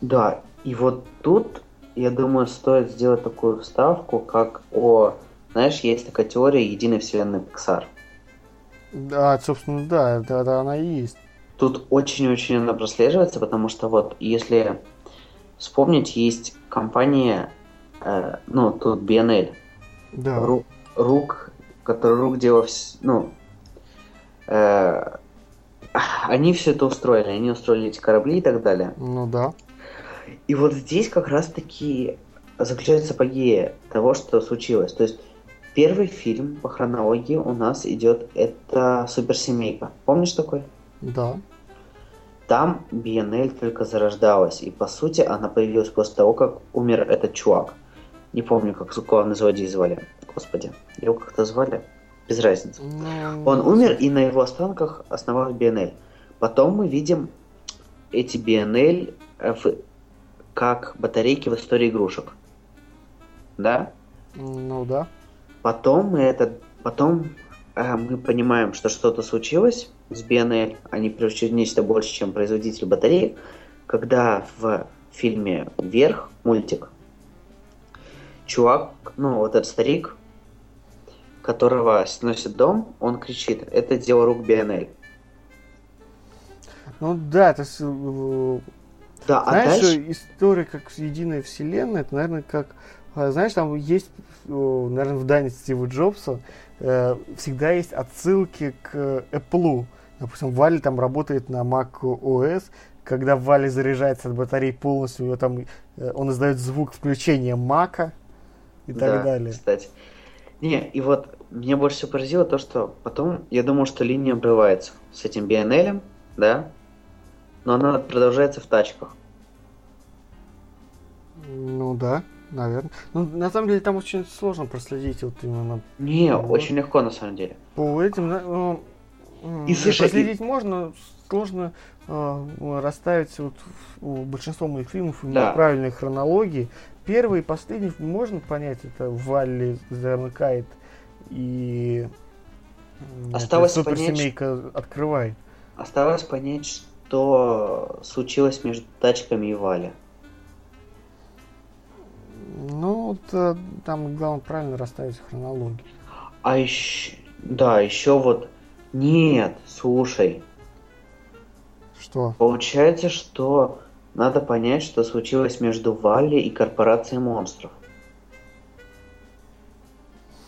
да, и вот тут, я думаю, стоит сделать такую вставку, как о... Знаешь, есть такая теория единой вселенной Pixar. Да, собственно, да, это, это она и есть. Тут очень-очень она прослеживается, потому что вот если вспомнить, есть компания, э, ну, тут BNL, Да. Ру- рук, который рук делал, вс- ну, э, они все это устроили, они устроили эти корабли и так далее. Ну да. И вот здесь как раз-таки заключается апогея того, что случилось. То есть первый фильм по хронологии у нас идет это Суперсемейка. Помнишь такой? Да. Там BNL только зарождалась, и по сути она появилась после того, как умер этот чувак. Не помню, как главный злодей звали. Господи, его как-то звали? Без разницы. Ну, Он умер, и на его останках основалась BNL. Потом мы видим эти BNL в- как батарейки в истории игрушек. Да? Ну да. Потом мы это, потом э, мы понимаем, что что-то случилось с BNL, они превратились в нечто больше, чем производитель батареек, когда в фильме «Вверх» мультик чувак, ну вот этот старик, которого сносит дом, он кричит, это дело рук BNL. Ну да, это э, Да, а знаешь, дальше... э, история как единая вселенная, это, наверное, как а, знаешь, там есть, наверное, в Дане Стива Джобса э, всегда есть отсылки к Apple. Допустим, Вали там работает на Mac OS, когда Вали заряжается от батареи полностью, у него там, э, он издает звук включения Мака и так да, далее. кстати. Не, и вот меня больше всего поразило то, что потом я думал, что линия обрывается с этим BNL, да, но она продолжается в тачках. Ну да, наверное. Ну, на самом деле там очень сложно проследить вот именно Не, Вот. очень легко на самом деле. по этим, ну, И слушай, проследить можно, сложно э, расставить вот у большинства мультфильмов именно Да. в правильной хронологии. Первый и последний можно понять, это Валли замыкает и это Осталось понять, суперсемейка открывает. Осталось понять, что случилось между тачками и Вали? Ну, вот, э, там главное правильно расставить хронологию. А еще... Да, еще вот... Нет, слушай. Что? Получается, что надо понять, что случилось между Валли и корпорацией монстров.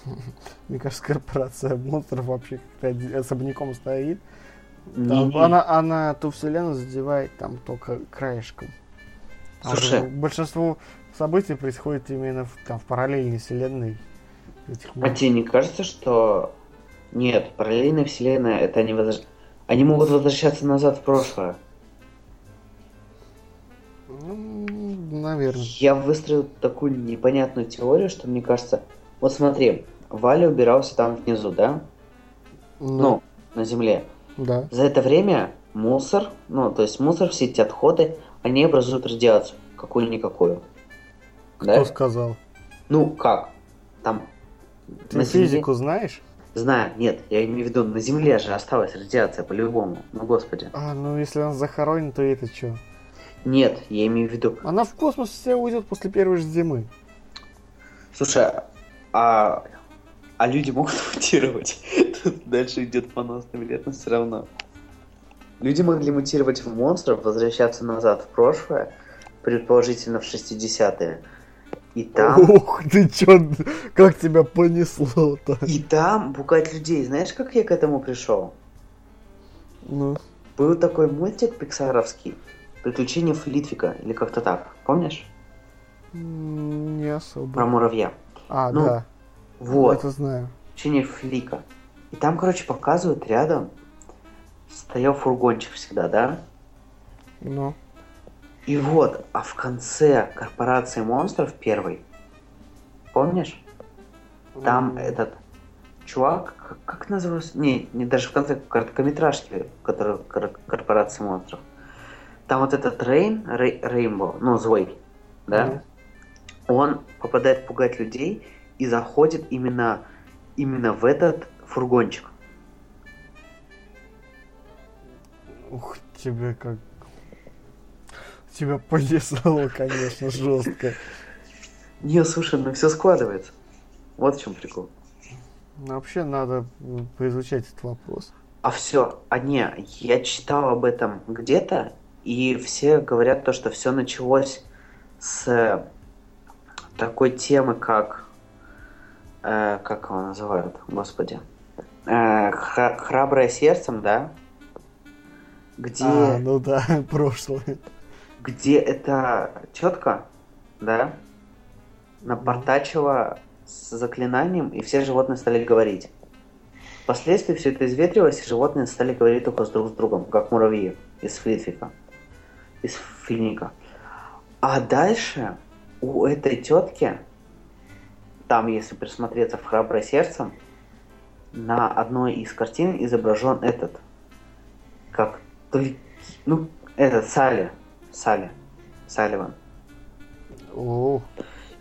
Мне кажется, корпорация монстров вообще как-то особняком стоит. Там не. она, она ту вселенную задевает там только краешком. Слушай. же большинство событий происходит именно в, там, в параллельной вселенной. Этих А тебе не кажется, что... Нет, параллельная вселенная, это они возвращ... Они могут возвращаться назад в прошлое. Ну, наверное. Я выстроил такую непонятную теорию, что мне кажется... Вот смотри, Валя убирался там внизу, да? Ну, на земле. да. За это время мусор, ну, то есть мусор, все эти отходы, они образуют радиацию, какую-никакую. Да? Кто сказал? Ну, как? Там... Ты на Земле- физику знаешь? Знаю, нет, я имею в виду, на Земле же осталась радиация по-любому. Ну, господи. А, ну если она захоронена, то это что? Нет, я имею в виду... Она в космос вся уйдет после первой же зимы. Слушай, а, а люди могут мутировать? Тут дальше идет понос на билет, но все равно. Люди могли мутировать в монстров, возвращаться назад в прошлое, предположительно в 60-е. И там, Ух, ты чё, как тебя понесло-то? и там пугать людей. Знаешь, как я к этому пришел? Ну, Был такой мультик пиксаровский «Приключения Флитвика» или как-то так. Помнишь? не особо. Про муравья. А, ну, да, Вот. это знаю. Приключения Флика. И там, короче, показывают рядом стоял фургончик всегда, да? Ну, И вот, а в конце корпорации монстров первой, помнишь? Там М, этот чувак, как, как назывался? Не, не даже в конце короткометражки, который кор- корпорация монстров. Там вот этот Рейн, Рей, ну злой, да? Он попадает пугать людей и заходит именно, именно в этот фургончик. Ух, тебе как... Тебя понесло, конечно, жестко. Не, слушай, ну все складывается. Вот в чем прикол. Но вообще надо поизучать этот вопрос. А все, а не, я читал об этом где-то, и все говорят то, что все началось с э, такой темы, как, э, как его называют, господи, Э, хра- храброе сердцем, да, где, А, ну да, прошлое. где эта тетка, да, напортачила с заклинанием, и все животные стали говорить. Впоследствии все это изветрилось, и животные стали говорить только с друг с другом, как муравьи из Флитвика, из Финика. А дальше у этой тетки, там, если присмотреться в «Храброе сердцем», на одной из картин изображен этот, как, то ли- ну, этот, Салли, Салли, Салливан. О,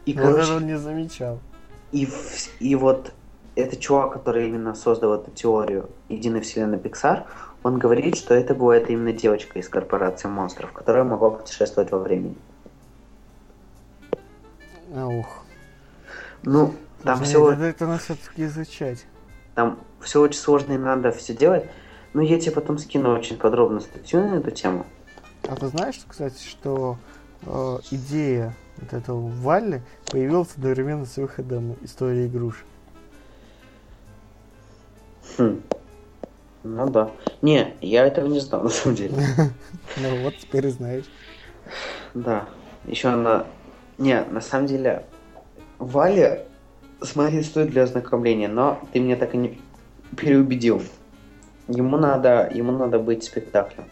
И, короче, этого не замечал. И, и вот этот чувак, который именно создал эту теорию единой вселенной Pixar, он говорит, что это это именно девочка из корпорации монстров, которая могла путешествовать во времени. Ух. Ну, там Блин, все, Это, это надо все-таки изучать. там все очень сложно и надо все делать. Но я тебе потом скину очень подробно статью на эту тему. А ты знаешь, кстати, что э, идея вот этого Валли появилась одновременно с выходом истории игрушек? Хм. Ну да. Не, я этого не знал, на самом деле. Ну вот, теперь знаешь. Да. Еще она... Не, на самом деле, Валя смотреть стоит для ознакомления, но ты меня так и не переубедил. Ему надо, ему надо быть спектаклем.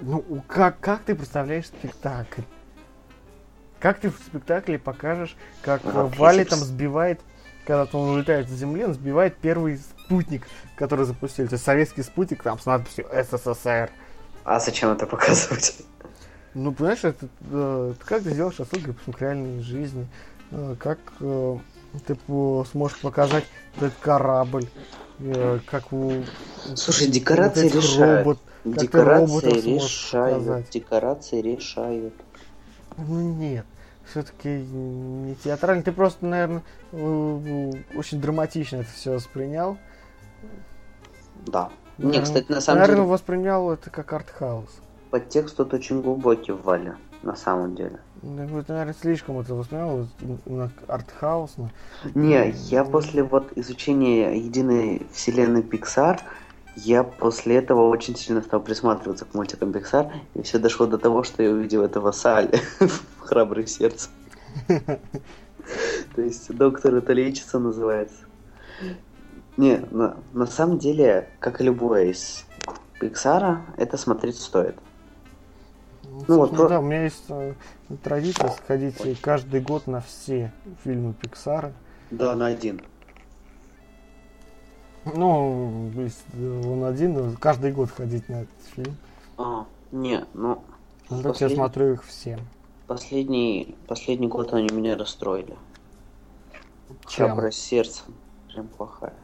Ну, как, как ты представляешь спектакль? Как ты в спектакле покажешь, как Валли физикс. там сбивает, когда он улетает с Земли, он сбивает первый спутник, который запустили. То есть советский спутник там с надписью СССР. А зачем это показывать? Ну, понимаешь, это, э, как ты сделаешь особый к реальной жизни. Э, как э, ты по- сможешь показать этот корабль, э, как у... Слушай, декорации вот решают. робот- Декорации решают. Декорации решают. Ну нет, все-таки не театральный. Ты просто, наверное, очень драматично это все воспринял. Да. Не, Наверно- кстати, на самом наверное, деле, воспринял это как артхаус. подтекст тут очень глубокий в Вале, на самом деле. Ну, ты, наверное, слишком это воспринял, артхаусно. Не, я Мгм. после вот изучения единой вселенной Pixar, я после этого очень сильно стал присматриваться к мультикам Pixar, и все дошло до того, что я увидел этого Салли «Храброе сердце». То есть доктор это лечится называется. Не, на, на самом деле, как и любое из Пиксара, это смотреть стоит. Ну, вот собственно, про- да, у меня есть э, традиция сходить каждый год на все фильмы Пиксара. Да, на один. Ну, он один, каждый год ходить на этот фильм. А, не, ну, Ну, так я смотрю их все. Последний, последний год они меня расстроили. Чем? Храброе сердце. Прям плохая.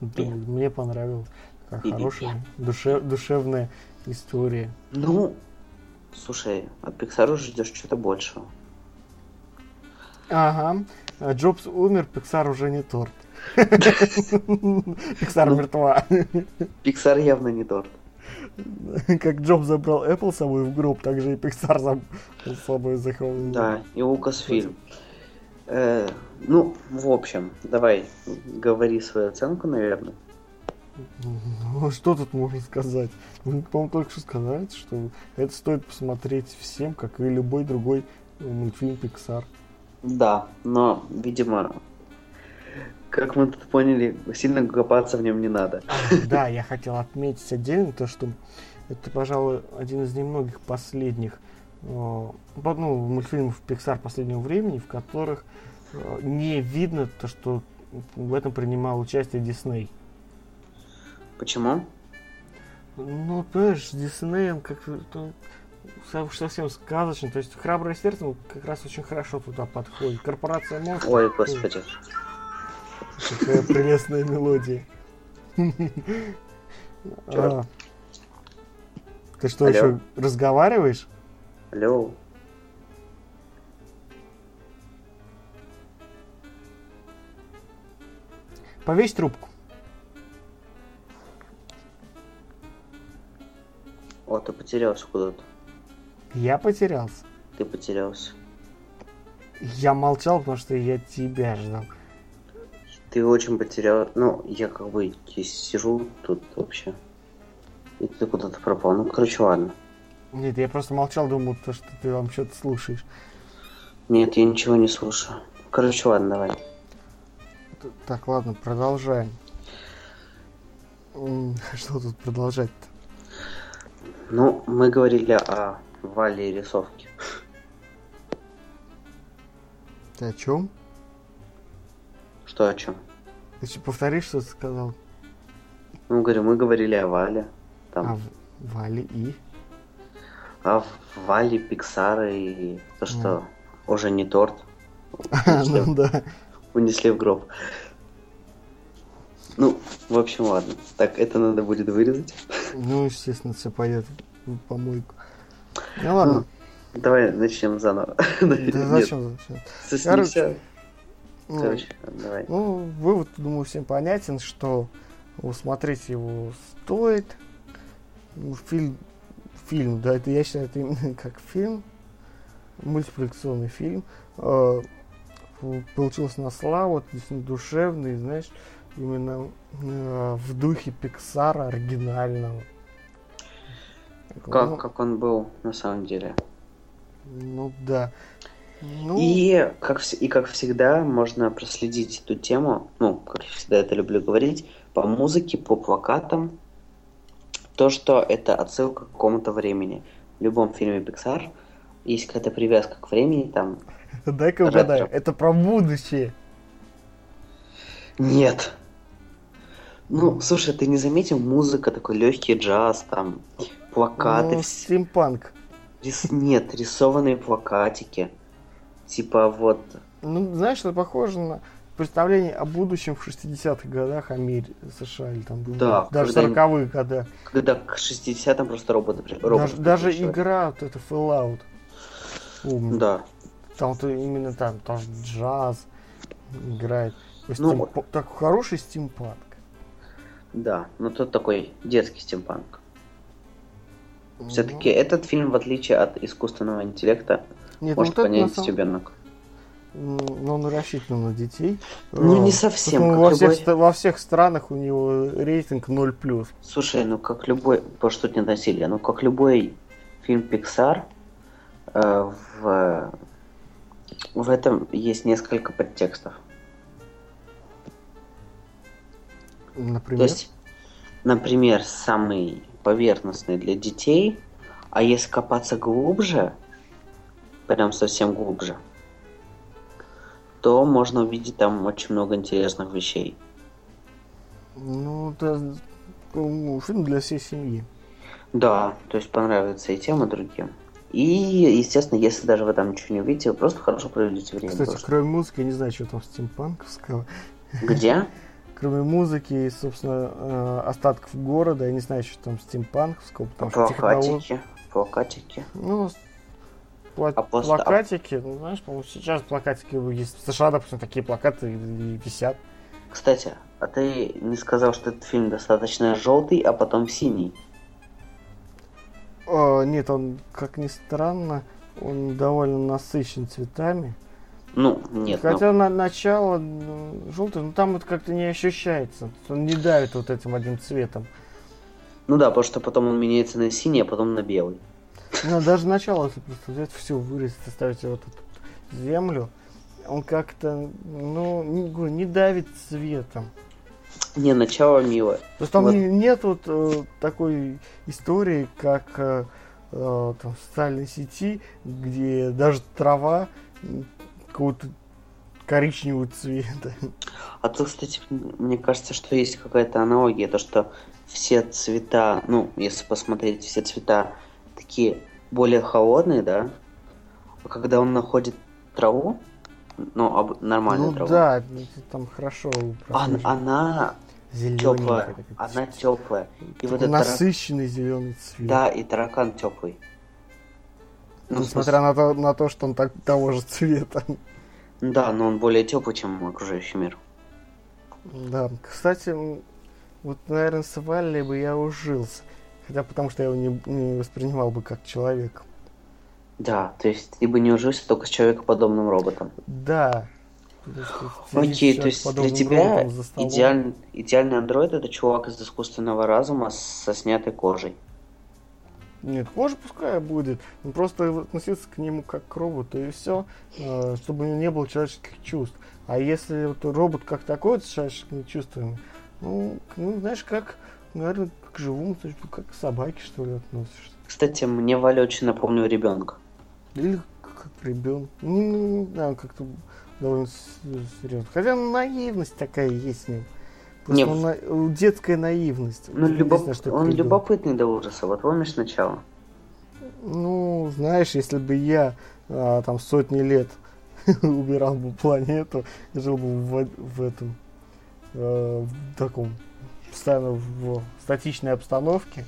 Да, Мне понравилось. Такая хорошая, душе- душевная история. Ну, слушай, от Pixar ждешь что-то большего. Ага. А Джобс умер, Пиксар уже не торт. Пиксар Ну. мертва. Pixar явно не торт. Как Джобс забрал Apple с собой в гроб, так же и Pixar заб- с собой захватил. Да, и Лукасфильм. Э, ну, в общем, давай, говори свою оценку, наверное. Ну, что тут можно сказать? Мы, по-моему, только что сказали, что это стоит посмотреть всем, как и любой другой э, мультфильм Pixar. Да, но, видимо, как мы тут поняли, сильно копаться в нем не надо. Да, я хотел отметить отдельно то, что это, пожалуй, один из немногих последних э, ну, мультфильмов Pixar последнего времени, в которых э, не видно то, что в этом принимал участие Дисней. Почему? Ну, понимаешь, с Диснеем как-то со- совсем сказочно. То есть храброе сердце как раз очень хорошо туда подходит. Корпорация монстров. Ой, господи. Какая прелестная мелодия. А. Ты что, Алло. еще разговариваешь? Алло. Повесь трубку. О, ты потерялся куда-то. Я потерялся. Ты потерялся. Я молчал, потому что я тебя ждал. Ты очень потерял. Ну, я как бы сижу тут вообще. И ты куда-то пропал. Ну, короче, ладно. Нет, я просто молчал, думал, то, что ты вам что-то слушаешь. Нет, я ничего не слушаю. Короче, ладно, давай. Так, ладно, продолжаем. Что тут продолжать-то? Ну, мы говорили о Вале и рисовке. Ты о чем? Что о чем? Ты повтори, что ты сказал? Ну, говорю, мы говорили о Вале. А, Там, в- Вали и? о Вале, Пиксара и то, что уже не торт. Ну Унесли, да. унесли в гроб. Ну, в общем, ладно. Так, это надо будет вырезать. Ну, естественно, все пойдет в помойку. Ну ладно. Давай начнем заново. Да зачем? зачем? Короче. Ну, давай. Ну, вывод, думаю, всем понятен, что смотреть его стоит. Ну, Фильм, фильм, да, это я считаю, это именно как фильм, мультипликационный фильм. Э, п- Получился на славу, действительно душевный, знаешь, именно э, в духе Пиксара оригинального. Как, Ну, как он был на самом деле. Ну да. Ну, И как, и как всегда можно проследить эту тему, ну, как я всегда это люблю говорить, по музыке, по плакатам, то, что это отсылка к какому-то времени. В любом фильме Pixar есть какая-то привязка к времени, там... дай-ка угадаю, это про будущее. Нет! Ну, слушай, ты не заметил, музыка, такой легкий джаз, там, плакаты, Ну, стимпанк. рис- нет, рисованные плакатики. Типа вот, Ну, знаешь, это похоже на представление о будущем в 60-х годах Америки, США или там Да, даже когда 40-х годах. Когда к 60-м просто роботы... роботы Даже, даже игра, вот это Fallout. Умный. Да. Там то именно там тоже джаз играет. То Ну, стимпа- так хороший стимпанк. Да, но тут такой детский стимпанк. Ну, Все-таки этот фильм, в отличие от искусственного интеллекта, Нет, может вот понять самом- ребенок. Но он рассчитан на детей. Ну, не совсем, поэтому как во, всех, любой- ста- во всех странах у него рейтинг 0+. Слушай, ну как любой, потому что тут нет насилия, ну как любой фильм Pixar, э, в, в этом есть несколько подтекстов. Например. То есть, например, самый поверхностный для детей, а если копаться глубже, прям совсем глубже, то можно увидеть там очень много интересных вещей. Ну, это ну, фильм для всей семьи. Да, то есть понравится и тем, и другим. И, естественно, если даже вы там ничего не увидите, вы просто хорошо проведете время. Кстати, что- кроме музыки, я не знаю, что там стимпанковского. Где? Кроме музыки и, собственно, э, остатков города, я не знаю, что там стимпанковского, потому что технолог- Плакатики. Плакатики. Ну, пла- А просто- плакатики, ну, знаешь, по-моему, сейчас плакатики есть. В США, допустим, такие плакаты и- висят. Кстати, а ты не сказал, что этот фильм достаточно желтый, а потом синий. А, нет, он, как ни странно, он довольно насыщен цветами. Ну, нет, ну, Хотя на начало желтый, но там это как-то не ощущается. Он не давит вот этим одним цветом. ну да, потому что потом он меняется на синий, а потом на белый. Ну, даже начало, если просто взять все, вырезать, оставить вот эту землю, он как-то, ну, не, не давит цветом. Не, начало милое. То есть там Вот. не- нет вот э, такой истории, как э, э, там, в социальной сети, где даже трава какого-то коричневого цвета. А тут, кстати, мне кажется, что есть какая-то аналогия, то что все цвета, ну, если посмотреть, все цвета такие более холодные, да, а когда он находит траву, ну, об- нормальную ну траву, да, там хорошо прослеживается. она теплая, она теплая. И вот этот тарак- насыщенный зеленый цвет. Да, и таракан теплый. Ну, Несмотря на то, на то, что он так, того же цвета. Да, но он более теплый, чем окружающий мир. Да, кстати, вот, наверное, с Валли бы я ужился. Хотя потому что я его не, не воспринимал бы как человека. Да, то есть ты бы не ужился только с человекоподобным роботом. Да. Окей, то есть для тебя столом. идеальный, андроид это чувак из искусственного разума со снятой кожей. Нет, кожа пускай будет. но просто относиться к нему как к роботу и все, чтобы у него не было человеческих чувств. А если вот робот как такой с человеческими чувствами, ну, ну, знаешь, как, наверное, к живому, то есть, как к собаке, что ли, относишься. Кстати, мне Валя очень напомнил ребенка. Или как ребенок. Ну, не, не знаю, как-то довольно серьезно. Хотя наивность такая есть с ним. Просто Не, он на- детская наивность. Ну, любоп- это он любопытный до ужаса. Вот помнишь начало? Ну, знаешь, если бы я а, там сотни лет убирал бы планету, жил бы в, в этом э, в таком постоянно в статичной обстановке,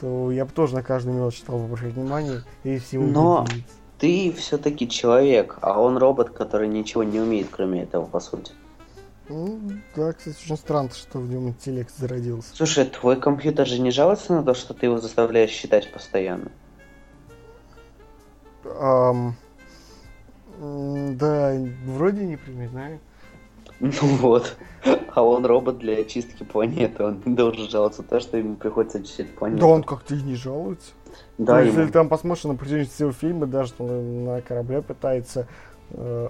то я бы тоже на каждую мелочь стал обращать внимание и всему Но- удивиться. Ты все-таки человек, а он робот, который ничего не умеет, кроме этого, по сути. Ну, да, кстати, очень странно, что в нем интеллект зародился. Слушай, твой компьютер же не жалуется на то, что ты его заставляешь считать постоянно? М, да, вроде не припоминаю. Ну вот. А он робот для очистки планеты. Он не должен жаловаться то, что ему приходится очищать планету. Да он как-то и не жалуется. Да, Ну, если ему- там посмотришь на протяжении всего фильма, даже что он на корабле пытается э,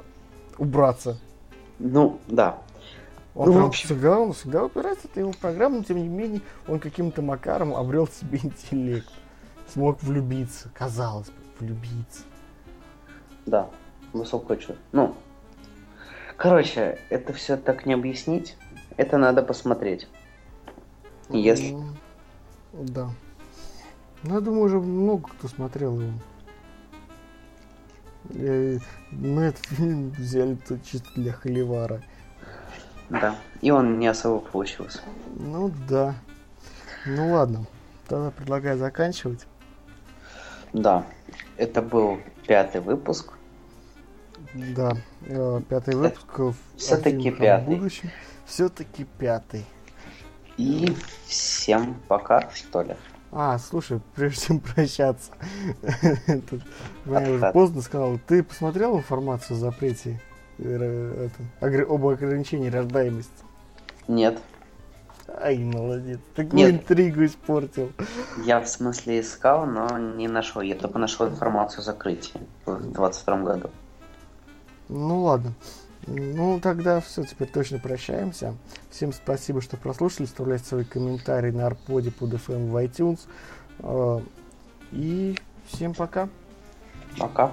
убраться. Ну, да. Он Ну, прям общем- всегда, он всегда упирается, это его программа, но тем не менее он каким-то макаром обрел себе интеллект. Смог влюбиться, казалось бы, влюбиться. Да, высокое чувство. Ну, короче, это все так не объяснить. Это надо посмотреть. Если... М, Да. Ну, я думаю, уже много кто смотрел его. Э, Мы этот фильм взяли тут чисто для холивара. Да. И он не особо получился. Ну да. Ну ладно. Тогда предлагаю заканчивать. Да. Это был пятый выпуск. Да. э, Пятый выпуск. в- всё-таки о фильмах о пятый. будущем. Все-таки пятый. И всем пока, что ли. А, слушай, прежде чем прощаться, я уже поздно сказал, ты посмотрел информацию о запрете э, об ограничении рождаемости? Нет. Ай, молодец, такую Нет. интригу испортил. Я в смысле искал, но не нашел. Я только нашел информацию о закрытии в 22 году. Ну ладно. Ну тогда все, теперь точно прощаемся. Всем спасибо, что прослушали. Оставляйте свои комментарии на арподе под FM в iTunes. Э, И всем пока. Пока.